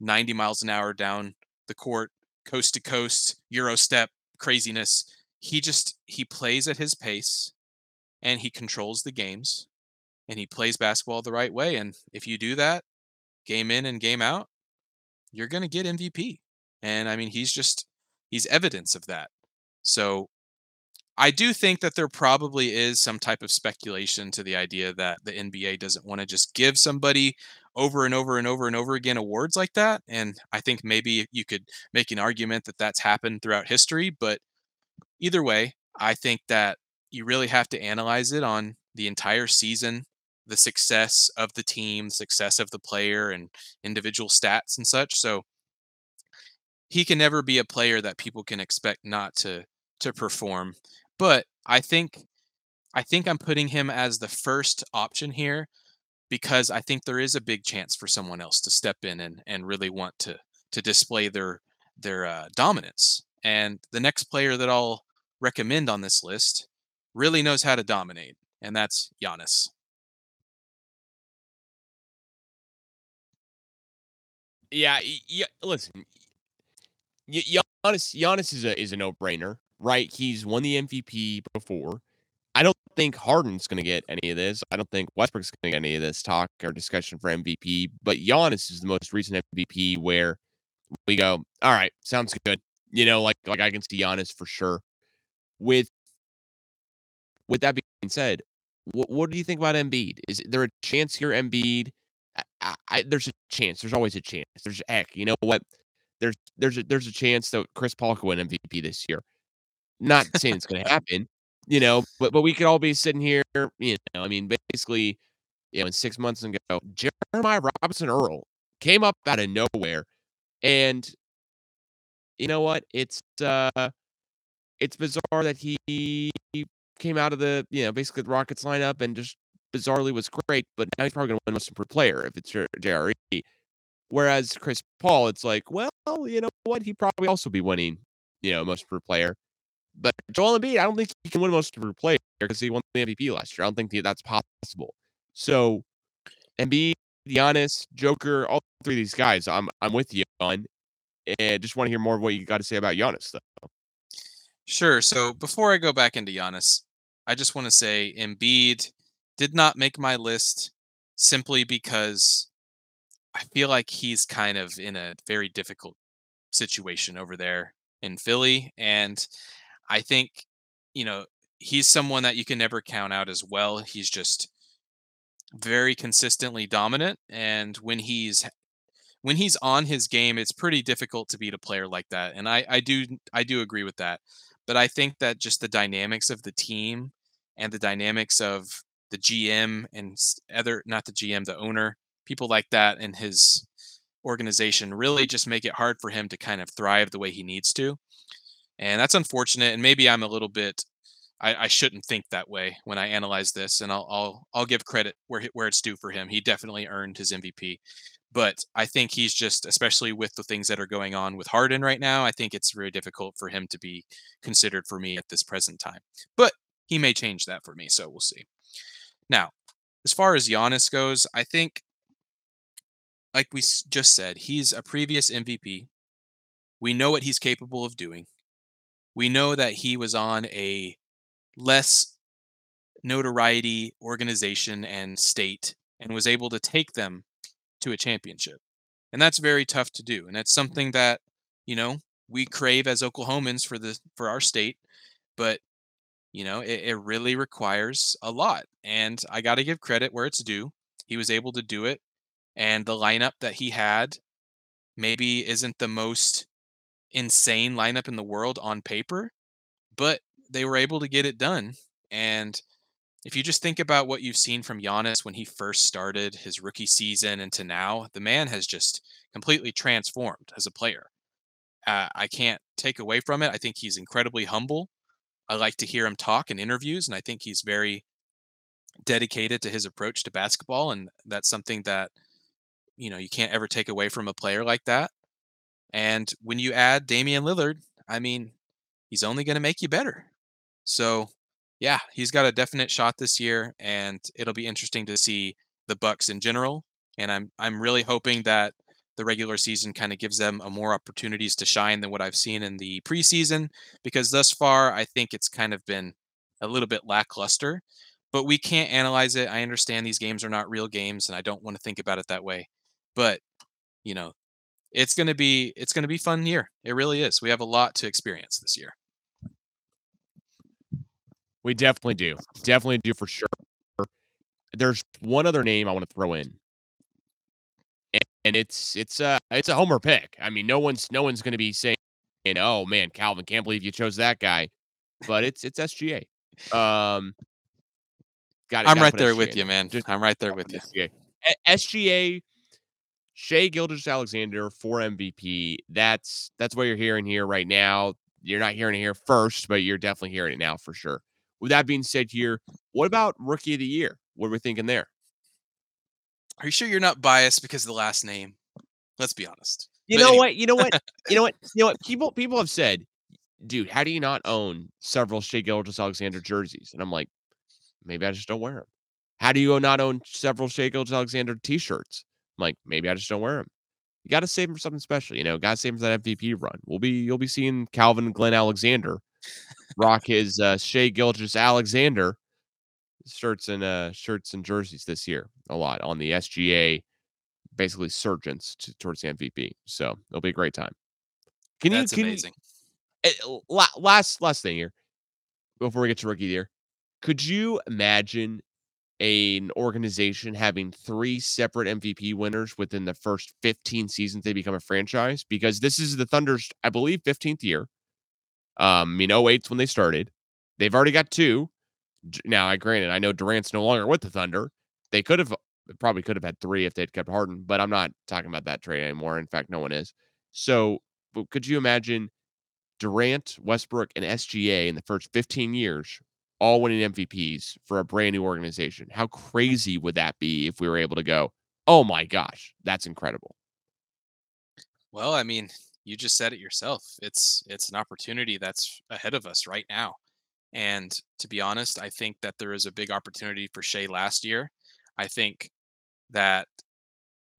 90 miles an hour down the court, coast to coast, Euro step craziness. He just he plays at his pace and he controls the games and he plays basketball the right way. And if you do that, game in and game out, you're going to get MVP. And I mean, he's just he's evidence of that. So I do think that there probably is some type of speculation to the idea that the NBA doesn't want to just give somebody over and over and over and over again awards like that. And I think maybe you could make an argument that that's happened throughout history. But either way, I think that you really have to analyze it on the entire season, the success of the team, the success of the player, and individual stats and such. So he can never be a player that people can expect not to to perform but I think I think I'm putting him as the first option here because I think there is a big chance for someone else to step in and and really want to to display their their uh, dominance. And the next player that I'll recommend on this list really knows how to dominate, and that's Giannis. Yeah, yeah. Listen, Giannis, Giannis is a is a no brainer right? He's won the MVP before. I don't think Harden's going to get any of this. I don't think Westbrook's going to get any of this talk or discussion for MVP. But Giannis is the most recent MVP where we go, all right, sounds good. You know, like like I can see Giannis for sure. With with that being said, what what do you think about Embiid? Is there a chance here, Embiid? I, I, there's a chance. There's always a chance. There's heck. You know what? There's there's a, there's a chance that Chris Paul could win MVP this year. Not saying it's going to happen, you know, but but we could all be sitting here, you know. I mean, basically, you know, in six months ago, Jeremiah Robinson Earl came up out of nowhere, and you know what? It's uh, it's bizarre that he came out of the you know basically the Rockets lineup and just bizarrely was great, but now he's probably going to win most improved player if it's JRE. Whereas Chris Paul, it's like, well, you know what? He'd probably also be winning, you know, most improved player. But Joel Embiid, I don't think he can win most of her player because he won the MVP last year. I don't think that's possible. So Embiid, Giannis, Joker, all three of these guys, I'm I'm with you on. And just want to hear more of what you got to say about Giannis, though. Sure. So before I go back into Giannis, I just want to say Embiid did not make my list simply because I feel like he's kind of in a very difficult situation over there in Philly. And I think, you know, he's someone that you can never count out as well. He's just very consistently dominant. And when he's when he's on his game, it's pretty difficult to beat a player like that. And I, I do I do agree with that. But I think that just the dynamics of the team and the dynamics of the GM and other not the GM, the owner, people like that in his organization really just make it hard for him to kind of thrive the way he needs to. And that's unfortunate. And maybe I'm a little bit I, I shouldn't think that way when I analyze this, and I'll I'll I'll give credit where where it's due for him. He definitely earned his MVP, but I think he's just, especially with the things that are going on with Harden right now, I think it's very difficult for him to be considered for me at this present time. But he may change that for me, so we'll see. Now, as far as Giannis goes, I think, like we just said, he's a previous MVP. We know what he's capable of doing. We know that he was on a less notoriety organization and state and was able to take them to a championship. And that's very tough to do. And that's mm-hmm. something that, you know, we crave as Oklahomans for the for our state, but you know, it, it really requires a lot. And I got to give credit where it's due. He was able to do it. And the lineup that he had maybe isn't the most insane lineup in the world on paper, but they were able to get it done. And if you just think about what you've seen from Giannis when he first started his rookie season and to now, the man has just completely transformed as a player. Uh, I can't take away from it. I think he's incredibly humble. I like to hear him talk in interviews, and I think he's very dedicated to his approach to basketball, and that's something that you know you can't ever take away from a player like that. And when you add Damian Lillard, I mean, he's only going to make you better. So, yeah, he's got a definite shot this year, and it'll be interesting to see the Bucks in general. And I'm I'm really hoping that the regular season kind of gives them a more opportunities to shine than what I've seen in the preseason, because thus far I think it's kind of been a little bit lackluster. But we can't analyze it. I understand these games are not real games, and I don't want to think about it that way. But you know, it's gonna be it's gonna be fun year. It really is. We have a lot to experience this year. We definitely do. Definitely do for sure. There's one other name I want to throw in. And, and it's it's a it's a homer pick. I mean, no one's no one's going to be saying, "Oh man, Calvin, can't believe you chose that guy." But it's it's SGA. Um got it. I'm right there SGA with you, man. Just I'm right there with you. SGA. SGA Shai Gilgeous-Alexander for MVP. That's that's what you're hearing here right now. You're not hearing it here first, but you're definitely hearing it now for sure. With that being said, here, what about rookie of the year? What are we thinking there? Are you sure you're not biased because of the last name? Let's be honest. You but know anyway. what? You know what? you know what? You know what? People people have said, dude, how do you not own several Shai Gilgeous-Alexander jerseys? And I'm like, maybe I just don't wear them. How do you not own several Shai Gilgeous-Alexander t-shirts? Like, maybe I just don't wear them. You got to save them for something special, you know. Got to save them for that MVP run. We'll be you'll be seeing Calvin Glen Alexander rock his uh, Shai Gilgeous-Alexander shirts and uh, shirts and jerseys this year a lot on the SGA, basically surgeons to, towards the MVP. So it'll be a great time. Can That's you? Can amazing. You, uh, last last thing here before we get to rookie year, could you imagine an organization having three separate MVP winners within the first 15 seasons they become a franchise? Because this is the Thunder's, I believe, 15th year. Um, I mean, 08's when they started. They've already got two. Now, I granted, I know Durant's no longer with the Thunder. They could have probably could have had three if they'd kept Harden, but I'm not talking about that trade anymore. In fact, no one is. So, could you imagine Durant, Westbrook, and SGA in the first 15 years all winning MVPs for a brand new organization? How crazy would that be if we were able to go, oh my gosh, that's incredible? Well, I mean, you just said it yourself. It's it's an opportunity that's ahead of us right now. And to be honest, I think that there is a big opportunity for Shai last year. I think that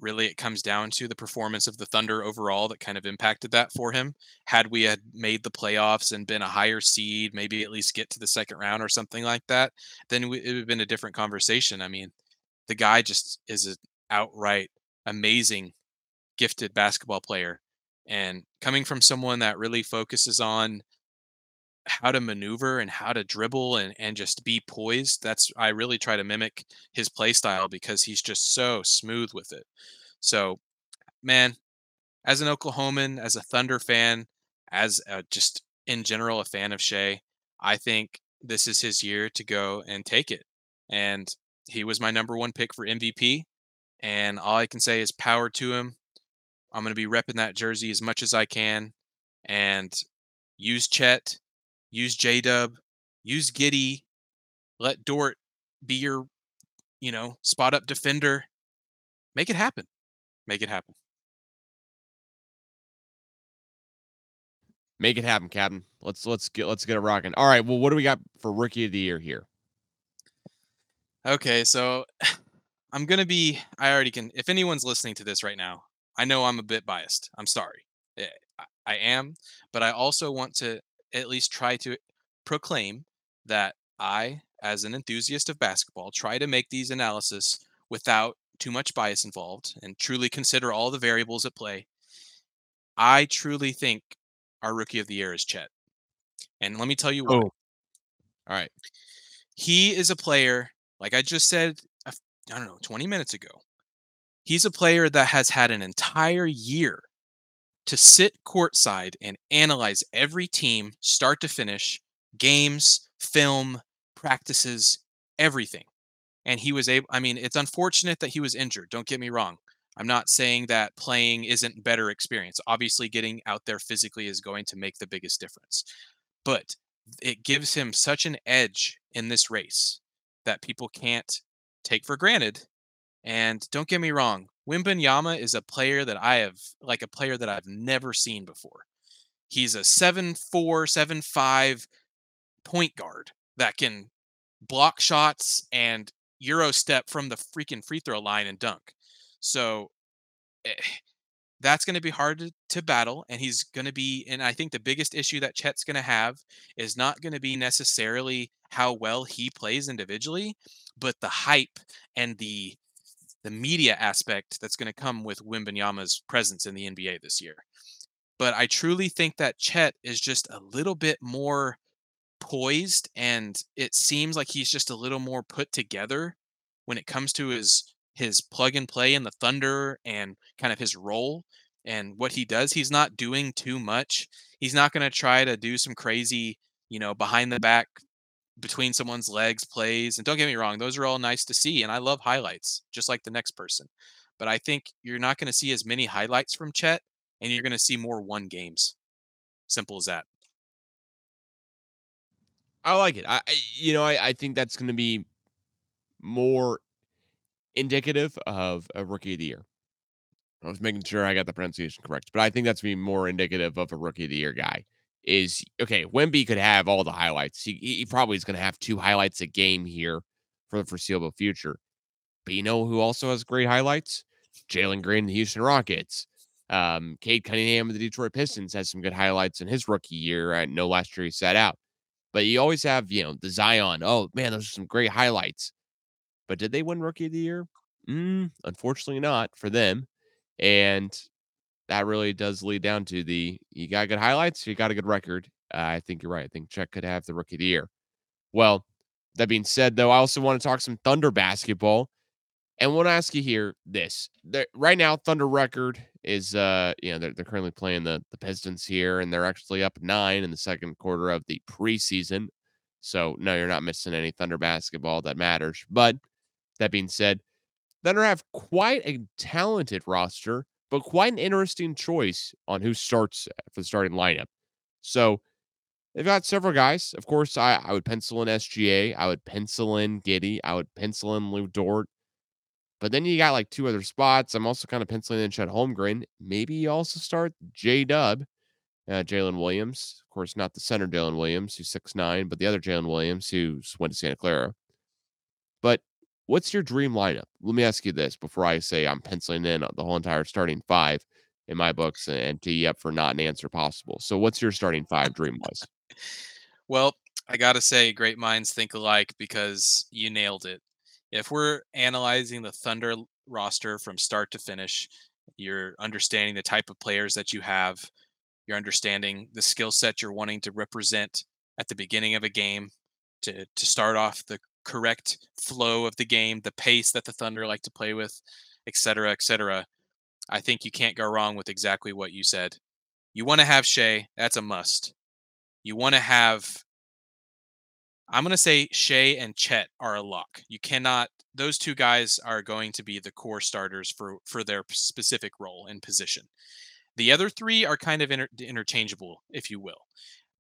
really it comes down to the performance of the Thunder overall that kind of impacted that for him. Had we had made the playoffs and been a higher seed, maybe at least get to the second round or something like that, then we, it would have been a different conversation. I mean, the guy just is an outright amazing, gifted basketball player. And coming from someone that really focuses on how to maneuver and how to dribble and, and just be poised, that's I really try to mimic his play style because he's just so smooth with it. So, man, as an Oklahoman, as a Thunder fan, as a, just in general a fan of Shai, I think this is his year to go and take it. And he was my number one pick for MVP. And all I can say is power to him. I'm going to be repping that jersey as much as I can and use Chet, use J Dub, use Giddey, let Dort be your, you know, spot up defender. Make it happen. Make it happen. Make it happen, Captain. Let's let's get let's get it rocking. All right. Well, what do we got for rookie of the year here? Okay, so I'm gonna be. I already can. If anyone's listening to this right now, I know I'm a bit biased. I'm sorry. Eh, I, I am, but I also want to at least try to proclaim that I, as an enthusiast of basketball, try to make these analysis without too much bias involved and truly consider all the variables at play. I truly think our rookie of the year is Chet. And let me tell you why. Oh. All right. He is a player, like I just said, I don't know, 20 minutes ago. He's a player that has had an entire year to sit courtside and analyze every team start to finish, games, film, practices, everything. And he was able, I mean, it's unfortunate that he was injured. Don't get me wrong. I'm not saying that playing isn't better experience. Obviously, getting out there physically is going to make the biggest difference. But it gives him such an edge in this race that people can't take for granted. And don't get me wrong, Wembanyama is a player that I have like a player that I've never seen before. He's a seven four, seven five point guard that can block shots and euro step from the freaking free throw line and dunk. So eh, that's going to be hard to, to battle and he's going to be and I think the biggest issue that Chet's going to have is not going to be necessarily how well he plays individually, but the hype and the the media aspect that's going to come with Wembanyama's presence in the NBA this year. But I truly think that Chet is just a little bit more poised and it seems like he's just a little more put together when it comes to his his plug and play in the Thunder and kind of his role and what he does. He's not doing too much. He's not going to try to do some crazy, you know, behind the back between someone's legs plays. And don't get me wrong, those are all nice to see. And I love highlights, just like the next person. But I think you're not going to see as many highlights from Chet, and you're going to see more won games. Simple as that. I like it. I, you know, I, I think that's going to be more indicative of a rookie of the year. I was making sure I got the pronunciation correct, but I think that's be more indicative of a rookie of the year guy is okay. Wemby could have all the highlights. He, he probably is going to have two highlights a game here for the foreseeable future. But you know who also has great highlights? Jalen Green, the Houston Rockets. Um, Cade Cunningham of the Detroit Pistons has some good highlights in his rookie year. I know last year he sat out, but you always have, you know, the Zion. Oh man, those are some great highlights. But did they win rookie of the year? Mm, unfortunately, not for them. And that really does lead down to the you got good highlights, you got a good record. Uh, I think you're right. I think Chet could have the rookie of the year. Well, that being said, though, I also want to talk some Thunder basketball. And want to ask you here this. right now, Thunder record is uh, you know, they're, they're currently playing the, the Pistons here, and they're actually up nine in the second quarter of the preseason. So no, you're not missing any Thunder basketball that matters. But that being said, Thunder have quite a talented roster but quite an interesting choice on who starts uh, for the starting lineup. So they've got several guys. Of course, I, I would pencil in SGA. I would pencil in Giddey, I would pencil in Lou Dort. But then you got like two other spots. I'm also kind of penciling in Chet Holmgren. Maybe you also start J Dub, uh, Jalen Williams. Of course, not the center Jalen Williams, who's six nine, but the other Jalen Williams, who went to Santa Clara. But what's your dream lineup? Let me ask you this before I say I'm penciling in the whole entire starting five in my books and tee up for not an answer possible. So, what's your starting five dream wise? Well, I gotta say, great minds think alike because you nailed it. If we're analyzing the Thunder roster from start to finish, you're understanding the type of players that you have, you're understanding the skill set you're wanting to represent at the beginning of a game to to start off the correct flow of the game, the pace that the Thunder like to play with, et cetera, et cetera. I think you can't go wrong with exactly what you said. You want to have Shai, that's a must. You want to have I'm going to say Shai and Chet are a lock. You cannot those two guys are going to be the core starters for for their specific role and position. The other 3 are kind of inter- interchangeable, if you will.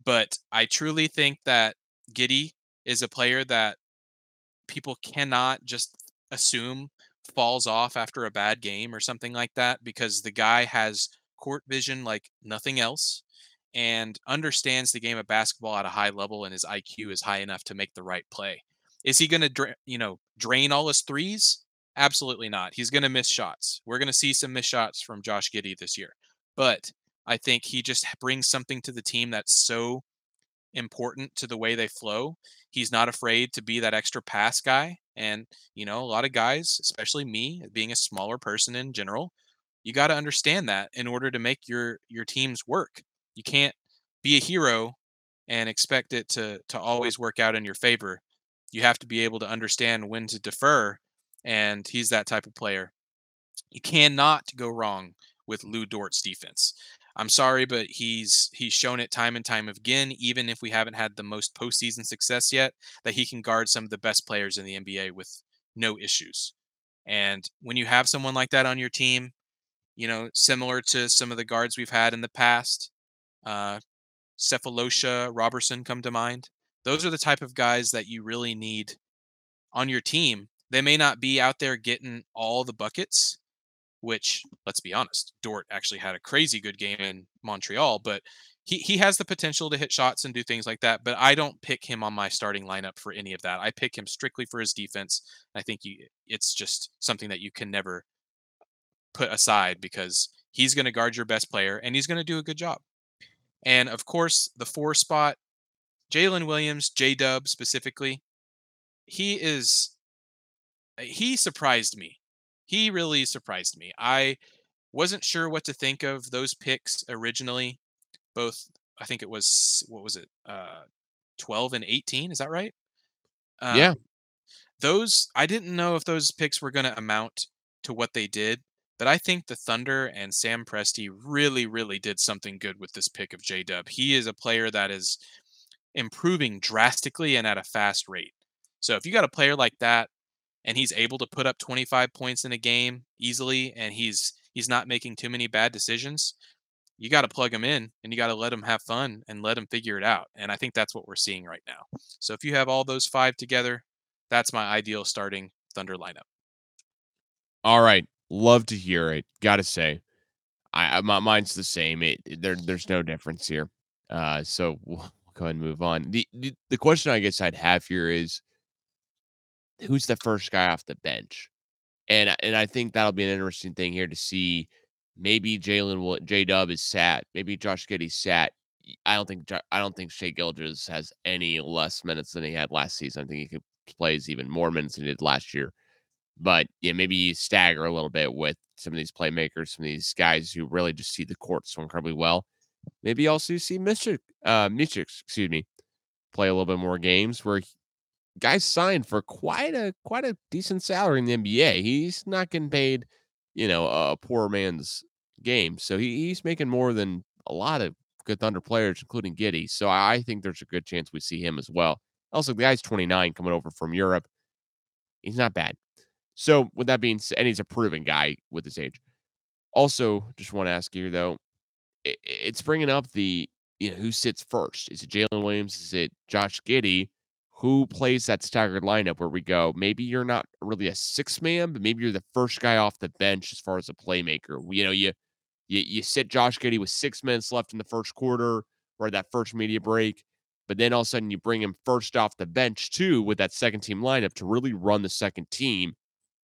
But I truly think that Giddey is a player that people cannot just assume falls off after a bad game or something like that because the guy has court vision like nothing else and understands the game of basketball at a high level and his IQ is high enough to make the right play. Is he going to dra- you know drain all his threes? Absolutely not. He's going to miss shots. We're going to see some miss shots from Josh Giddey this year. But I think he just brings something to the team that's so important to the way they flow. He's not afraid to be that extra pass guy. And, you know, a lot of guys, especially me, being a smaller person in general, you got to understand that in order to make your your teams work. You can't be a hero and expect it to to always work out in your favor. You have to be able to understand when to defer and he's that type of player. You cannot go wrong with Lou Dort's defense. I'm sorry, but he's he's shown it time and time again, even if we haven't had the most postseason success yet, that he can guard some of the best players in the NBA with no issues. And when you have someone like that on your team, you know, similar to some of the guards we've had in the past, uh, Sefolosha, Roberson come to mind. Those are the type of guys that you really need on your team. They may not be out there getting all the buckets, which let's be honest, Dort actually had a crazy good game in Montreal, but he he has the potential to hit shots and do things like that. But I don't pick him on my starting lineup for any of that. I pick him strictly for his defense. I think you, it's just something that you can never put aside because he's going to guard your best player and he's going to do a good job. And of course, the four spot, Jalen Williams, J Dub specifically, he is he surprised me. He really surprised me. I wasn't sure what to think of those picks originally. Both, I think it was what was it, uh, twelve and eighteen? Is that right? Yeah. Um, those I didn't know if those picks were going to amount to what they did, but I think the Thunder and Sam Presti really, really did something good with this pick of J Dub. He is a player that is improving drastically and at a fast rate. So if you got a player like that and he's able to put up 25 points in a game easily and he's he's not making too many bad decisions, you got to plug him in and you got to let him have fun and let him figure it out. And I think that's what we're seeing right now. So if you have all those five together, that's my ideal starting Thunder lineup. All right. Love to hear it. Gotta say, I, my mine's the same. It there there's no difference here. Uh, so we'll go ahead and move on. The, the the question I guess I'd have here is who's the first guy off the bench, and and I think that'll be an interesting thing here to see. Maybe Jalen will J Dub is sat. Maybe Josh Giddey's sat. I don't think I don't think Shai Gilgeous has any less minutes than he had last season. I think he could plays even more minutes than he did last year. But yeah, maybe you stagger a little bit with some of these playmakers, some of these guys who really just see the court so incredibly well. Maybe also you see Mr. Uh, Mitchell, excuse me, play a little bit more games where guys signed for quite a quite a decent salary in the NBA. He's not getting paid, you know, a poor man's game. So he, he's making more than a lot of good Thunder players, including Giddey. So I think there's a good chance we see him as well. Also, the guy's 29 coming over from Europe. He's not bad. So with that being said, and he's a proven guy with his age. Also, just want to ask you though, i- it's bringing up the you know who sits first. Is it Jalen Williams? Is it Josh Giddey? Who plays that staggered lineup where we go? Maybe you're not really a six man, but maybe you're the first guy off the bench as far as a playmaker. You know, you you, you sit Josh Giddey with six minutes left in the first quarter or that first media break. But then all of a sudden you bring him first off the bench too with that second team lineup to really run the second team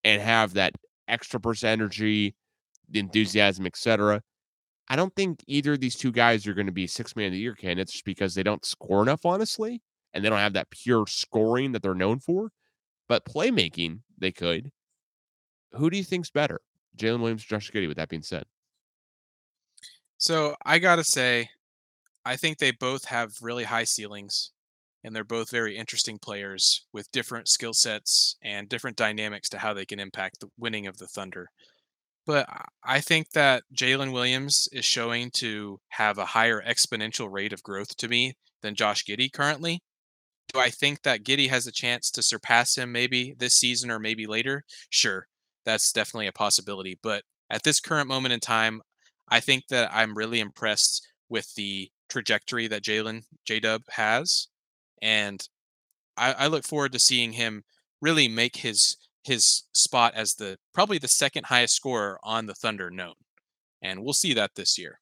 and have that extra burst energy, the enthusiasm, etc. I don't think either of these two guys are going to be six man of the year candidates because they don't score enough, honestly, and they don't have that pure scoring that they're known for. But playmaking, they could. Who do you think's better, Jalen Williams, Josh Giddey? With that being said, So I gotta say, I think they both have really high ceilings, and they're both very interesting players with different skill sets and different dynamics to how they can impact the winning of the Thunder. But I think that Jalen Williams is showing to have a higher exponential rate of growth to me than Josh Giddey currently. Do I think that Giddey has a chance to surpass him maybe this season or maybe later? Sure, that's definitely a possibility. But at this current moment in time, I think that I'm really impressed with the trajectory that Jalen J Dub has, and I, I look forward to seeing him really make his his spot as the probably the second highest scorer on the Thunder known, and we'll see that this year.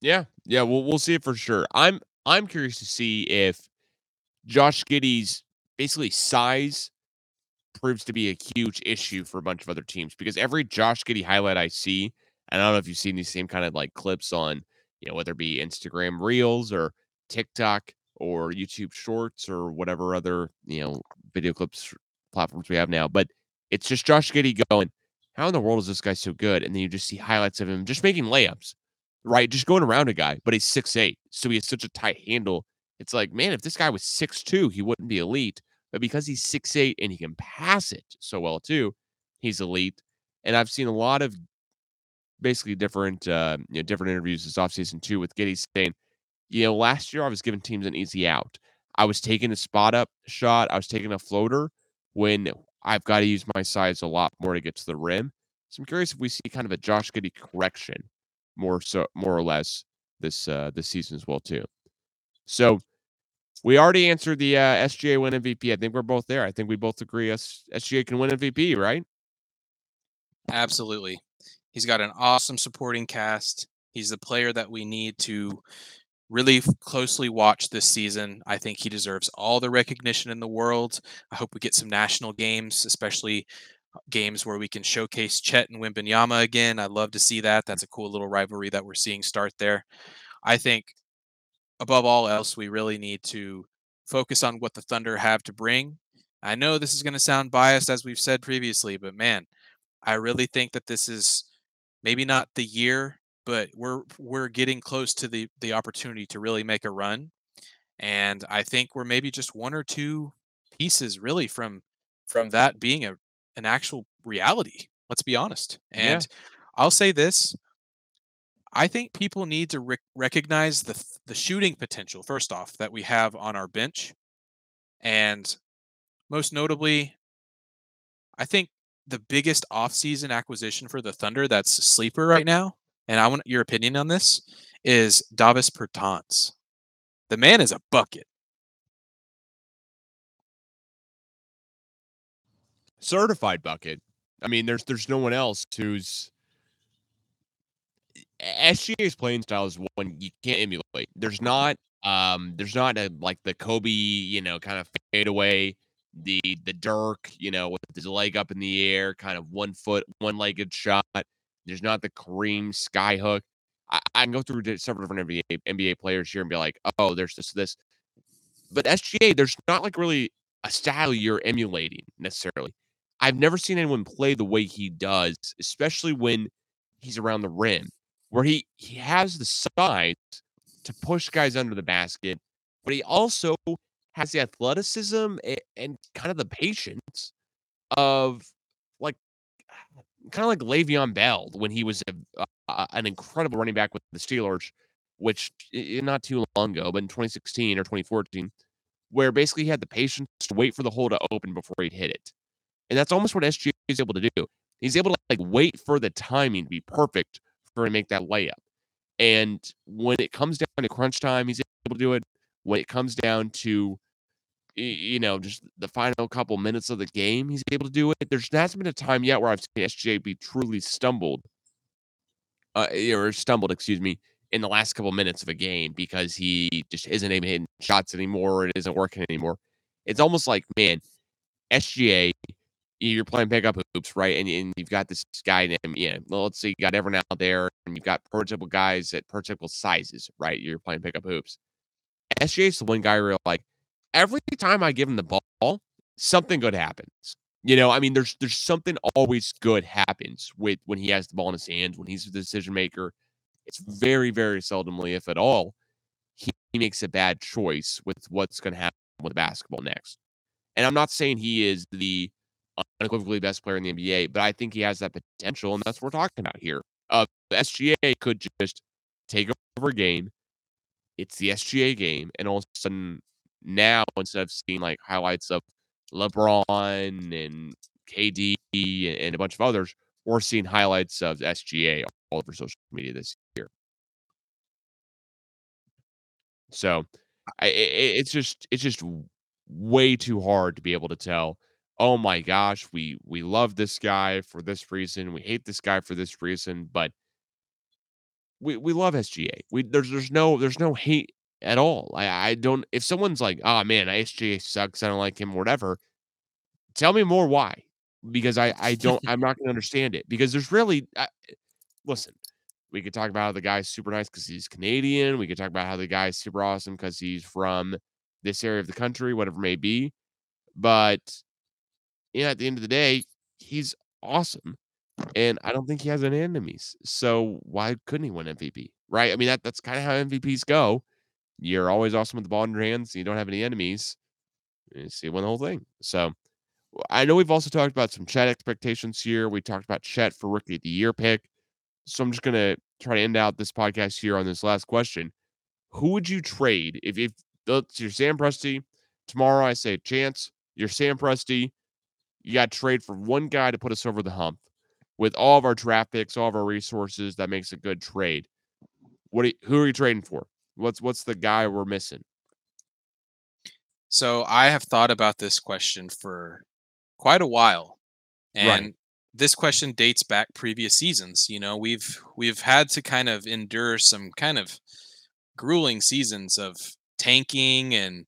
yeah, yeah, we'll we'll see it for sure. I'm I'm curious to see if Josh Giddey's basically size proves to be a huge issue for a bunch of other teams because every Josh Giddey highlight I see, and I don't know if you've seen these same kind of like clips on, you know, whether it be Instagram Reels or TikTok or YouTube Shorts or whatever other, you know, video clips platforms we have now. But it's just Josh Giddey going, How in the world is this guy so good? And then you just see highlights of him just making layups, right? Just going around a guy, but he's six eight, So he has such a tight handle. It's like, man, if this guy was six two, he wouldn't be elite. But because he's six eight and he can pass it so well too, he's elite. And I've seen a lot of basically different uh, you know, different interviews this offseason too with Giddey saying, you know, last year I was giving teams an easy out. I was taking a spot up shot, I was taking a floater when I've got to use my size a lot more to get to the rim. So I'm curious if we see kind of a Josh Giddey correction more so more or less this uh this season as well too. So we already answered the uh, SGA win MVP. I think we're both there. I think we both agree S- SGA can win MVP, right? Absolutely. He's got an awesome supporting cast. He's the player that we need to really closely watch this season. I think he deserves all the recognition in the world. I hope we get some national games, especially games where we can showcase Chet and Wembanyama again. I'd love to see that. That's a cool little rivalry that we're seeing start there. I think above all else, we really need to focus on what the Thunder have to bring. I know this is going to sound biased, as we've said previously, but man, I really think that this is maybe not the year, but we're we're getting close to the the opportunity to really make a run. And I think we're maybe just one or two pieces really from from that being a an actual reality. Let's be honest. Yeah. And I'll say this, I think people need to rec- recognize the the shooting potential first off that we have on our bench, and most notably, I think the biggest offseason acquisition for the Thunder that's a sleeper right now, and I want your opinion on this, is Davis Bertans. The man is a bucket. Certified bucket. I mean, there's there's no one else who's SGA's playing style is one you can't emulate. There's not um there's not a like the Kobe, you know, kind of fade away, the the Dirk, you know, with his leg up in the air, kind of one foot, one legged shot. There's not the Kareem skyhook. I, I can go through several different NBA NBA players here and be like, oh, there's this this. But SGA, there's not like really a style you're emulating necessarily. I've never seen anyone play the way he does, especially when he's around the rim, where he he has the size to push guys under the basket, but he also has the athleticism and, and kind of the patience of like kind of like Le'Veon Bell when he was a, a, an incredible running back with the Steelers, which eh, eh, not too long ago, but in 2016 or 2014, where basically he had the patience to wait for the hole to open before he'd hit it. And that's almost what SGA is able to do. He's able to like wait for the timing to be perfect for him to make that layup. And when it comes down to crunch time, he's able to do it. When it comes down to you know just the final couple minutes of the game, he's able to do it. There's hasn't been a time yet where I've seen SGA be truly stumbled, uh, or stumbled, excuse me, in the last couple minutes of a game because he just isn't able to hit shots anymore. It isn't working anymore. It's almost like, man, SGA, you're playing pickup hoops, right? And, and you've got this guy named, yeah, well, let's say you got everyone out there and you've got prototypical guys at prototypical sizes, right? You're playing pickup hoops. Is the one guy where like every time I give him the ball, something good happens. You know, I mean, there's there's something always good happens with when he has the ball in his hands, when he's the decision maker. It's very, very seldomly, if at all, he, he makes a bad choice with what's going to happen with basketball next. And I'm not saying he is the unequivocally best player in the NBA, but I think he has that potential, and that's what we're talking about here. Uh, SGA could just take over a game. It's the SGA game, and all of a sudden, now instead of seeing like highlights of LeBron and KD and a bunch of others, we're seeing highlights of SGA all over social media this year. So I, it, it's just it's just way too hard to be able to tell. Oh my gosh, we we love this guy for this reason. We hate this guy for this reason, but we we love SGA. We there's there's no there's no hate at all. I I don't if someone's like, oh man, SGA sucks. I don't like him. Whatever. Tell me more why because I I don't I'm not going to understand it because there's really uh, listen. We could talk about how the guy's super nice because he's Canadian. We could talk about how the guy's super awesome because he's from this area of the country, whatever may be. But yeah, at the end of the day, he's awesome. And I don't think he has any enemies. So why couldn't he win MVP? Right? I mean, that that's kind of how MVPs go. You're always awesome with the ball in your hands. You don't have any enemies. You see, win the whole thing. So I know we've also talked about some Chet expectations here. We talked about Chet for rookie of the year pick. So I'm just gonna try to end out this podcast here on this last question. Who would you trade if if that's your Sam Presti? Tomorrow I say Chantz, you're Sam Presti. You got to trade for one guy to put us over the hump. With all of our draft picks, all of our resources, that makes a good trade. What? You, who are you trading for? What's what's the guy we're missing? So I have thought about this question for quite a while. And right. this question dates back previous seasons. You know, we've we've had to kind of endure some kind of grueling seasons of tanking and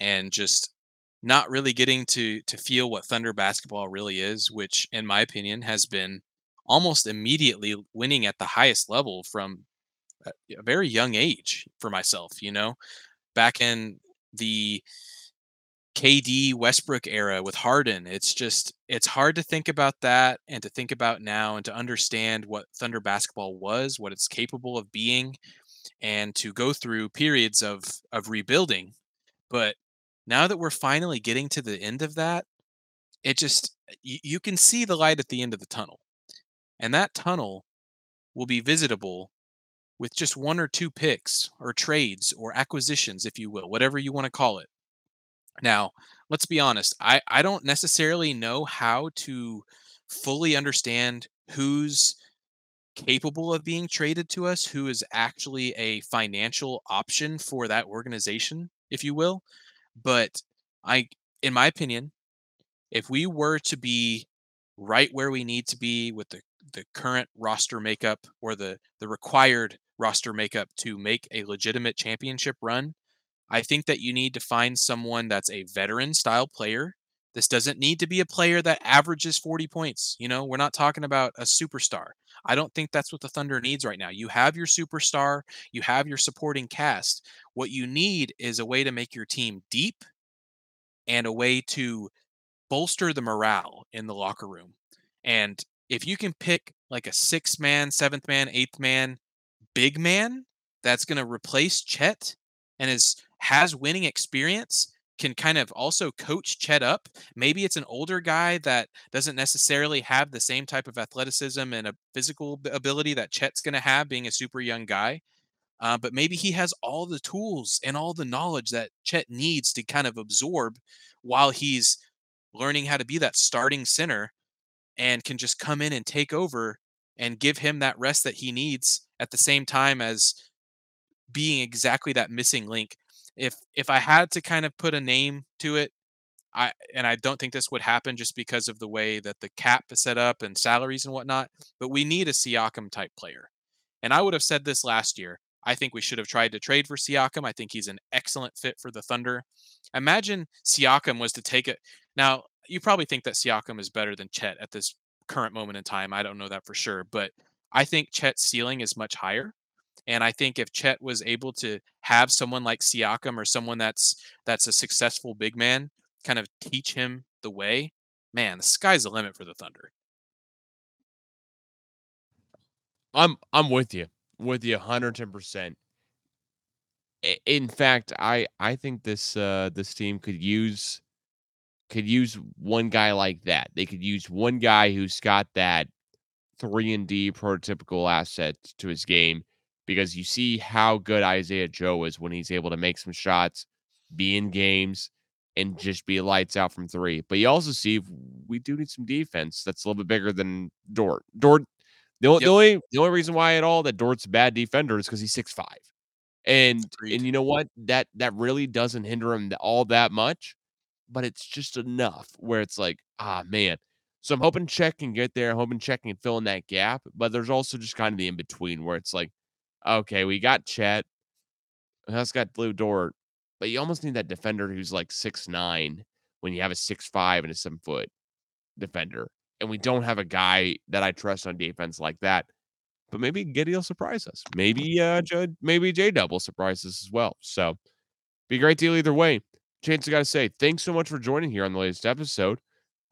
and just not really getting to to feel what Thunder basketball really is, which in my opinion has been almost immediately winning at the highest level from a, very young age for myself, you know. Back in the KD Westbrook era with Harden. It's just it's hard to think about that and to think about now and to understand what Thunder basketball was, what it's capable of being, and to go through periods of of rebuilding. But now that we're finally getting to the end of that, it just you, you can see the light at the end of the tunnel. And that tunnel will be visitable with just one or two picks or trades or acquisitions, if you will, whatever you want to call it. Now, let's be honest. I I don't necessarily know how to fully understand who's capable of being traded to us, who is actually a financial option for that organization, if you will. But I in my opinion, if we were to be right where we need to be with the the current roster makeup or the the required roster makeup to make a legitimate championship run, I think that you need to find someone that's a veteran style player. This doesn't need to be a player that averages 40 points. You know, we're not talking about a superstar. I don't think that's what the Thunder needs right now. You have your superstar, you have your supporting cast. What you need is a way to make your team deep and a way to bolster the morale in the locker room. And if you can pick like a sixth man, seventh man, eighth man, big man that's going to replace Chet and is has winning experience can kind of also coach Chet up. Maybe it's an older guy that doesn't necessarily have the same type of athleticism and a physical ability that Chet's going to have being a super young guy. Uh, but maybe he has all the tools and all the knowledge that Chet needs to kind of absorb while he's learning how to be that starting center and can just come in and take over and give him that rest that he needs at the same time as being exactly that missing link if if I had to kind of put a name to it, I and I don't think this would happen just because of the way that the cap is set up and salaries and whatnot. But we need a Siakam type player, and I would have said this last year. I think we should have tried to trade for Siakam. I think he's an excellent fit for the Thunder. Imagine Siakam was to take it. Now, you probably think that Siakam is better than Chet at this current moment in time. I don't know that for sure, but I think Chet's ceiling is much higher. And I think if Chet was able to have someone like Siakam or someone that's that's a successful big man kind of teach him the way, man, the sky's the limit for the Thunder. I'm I'm with you. With you 110%. In fact, I I think this uh this team could use could use one guy like that. They could use one guy who's got that 3 and D prototypical asset to his game because you see how good Isaiah Joe is when he's able to make some shots, be in games, and just be lights out from three. But you also see we do need some defense that's a little bit bigger than Dort. Dort, the, yep. the only the only reason why at all that Dort's a bad defender is because he's six five, and Agreed. and you know what that that really doesn't hinder him all that much, but it's just enough where it's like ah man. So I'm hoping Chet can get there. I'm hoping Chet can fill in that gap. But there's also just kind of the in between where it's like Okay, we got Chet. That's got Lu Dort, but you almost need that defender who's like six nine when you have a six five and a seven foot defender, and we don't have a guy that I trust on defense like that. But maybe Giddey will surprise us. Maybe uh, J- maybe J Double surprise us as well. So be a great deal either way. Chantz, I got to say, thanks so much for joining here on the latest episode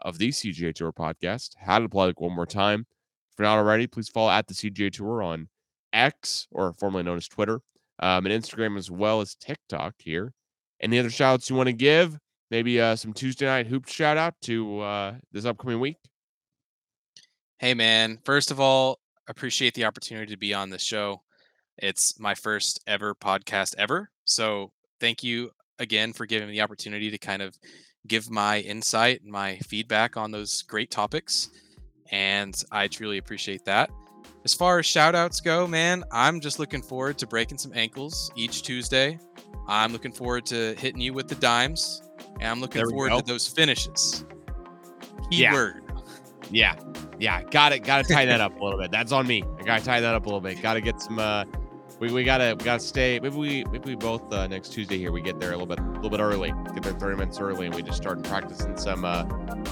of the CGA Tour podcast. How to like one more time. If you're not already, please follow at the CGA Tour on X, or formerly known as Twitter, um, and Instagram as well as TikTok here. Any other shout outs you want to give? Maybe uh, some Tuesday night hoops shout out to uh, this upcoming week? Hey, man. First of all, appreciate the opportunity to be on the show. It's my first ever podcast ever. So thank you again for giving me the opportunity to kind of give my insight and my feedback on those great topics. And I truly appreciate that. As far as shout outs go, man, I'm just looking forward to breaking some ankles each Tuesday. I'm looking forward to hitting you with the dimes. And I'm looking forward go. to those finishes. Keyword. Yeah. yeah. Yeah. Got it. Got to tie that up a little bit. That's on me. I got to tie that up a little bit. Got to get some uh we, we gotta we gotta stay. Maybe we maybe we both uh, next Tuesday here we get there a little bit a little bit early. Get there 30 minutes early, and we just start practicing some uh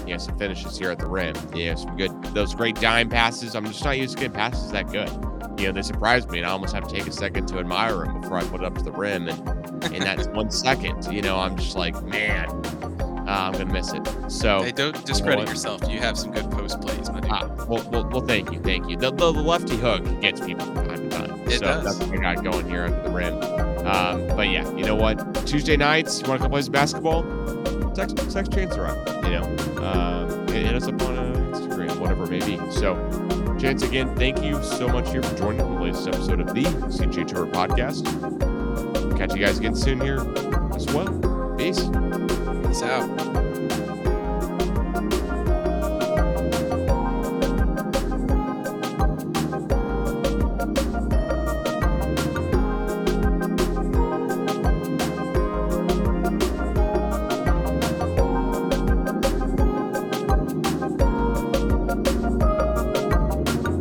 yeah some finishes here at the rim. Yeah, some good those great dime passes. I'm just not used to getting passes that good. You know, they surprised me, and I almost have to take a second to admire them before I put it up to the rim. And in that one second, you know, I'm just like, man, uh, I'm gonna miss it. So hey, don't discredit yourself. You have some good post plays, my dude. Uh, well, well, well, thank you, thank you. The, the, the lefty hook gets people from time to time. It so does. that's what I got going here under the rim. Um, but yeah, you know what? Tuesday nights, you want to come play some basketball? Text, text Chantz around. You know, um, hit us up on uh, Instagram, whatever it may be. So, Chantz, again, thank you so much here for joining the latest episode of the CG Tour podcast. Catch you guys again soon here as well. Peace out.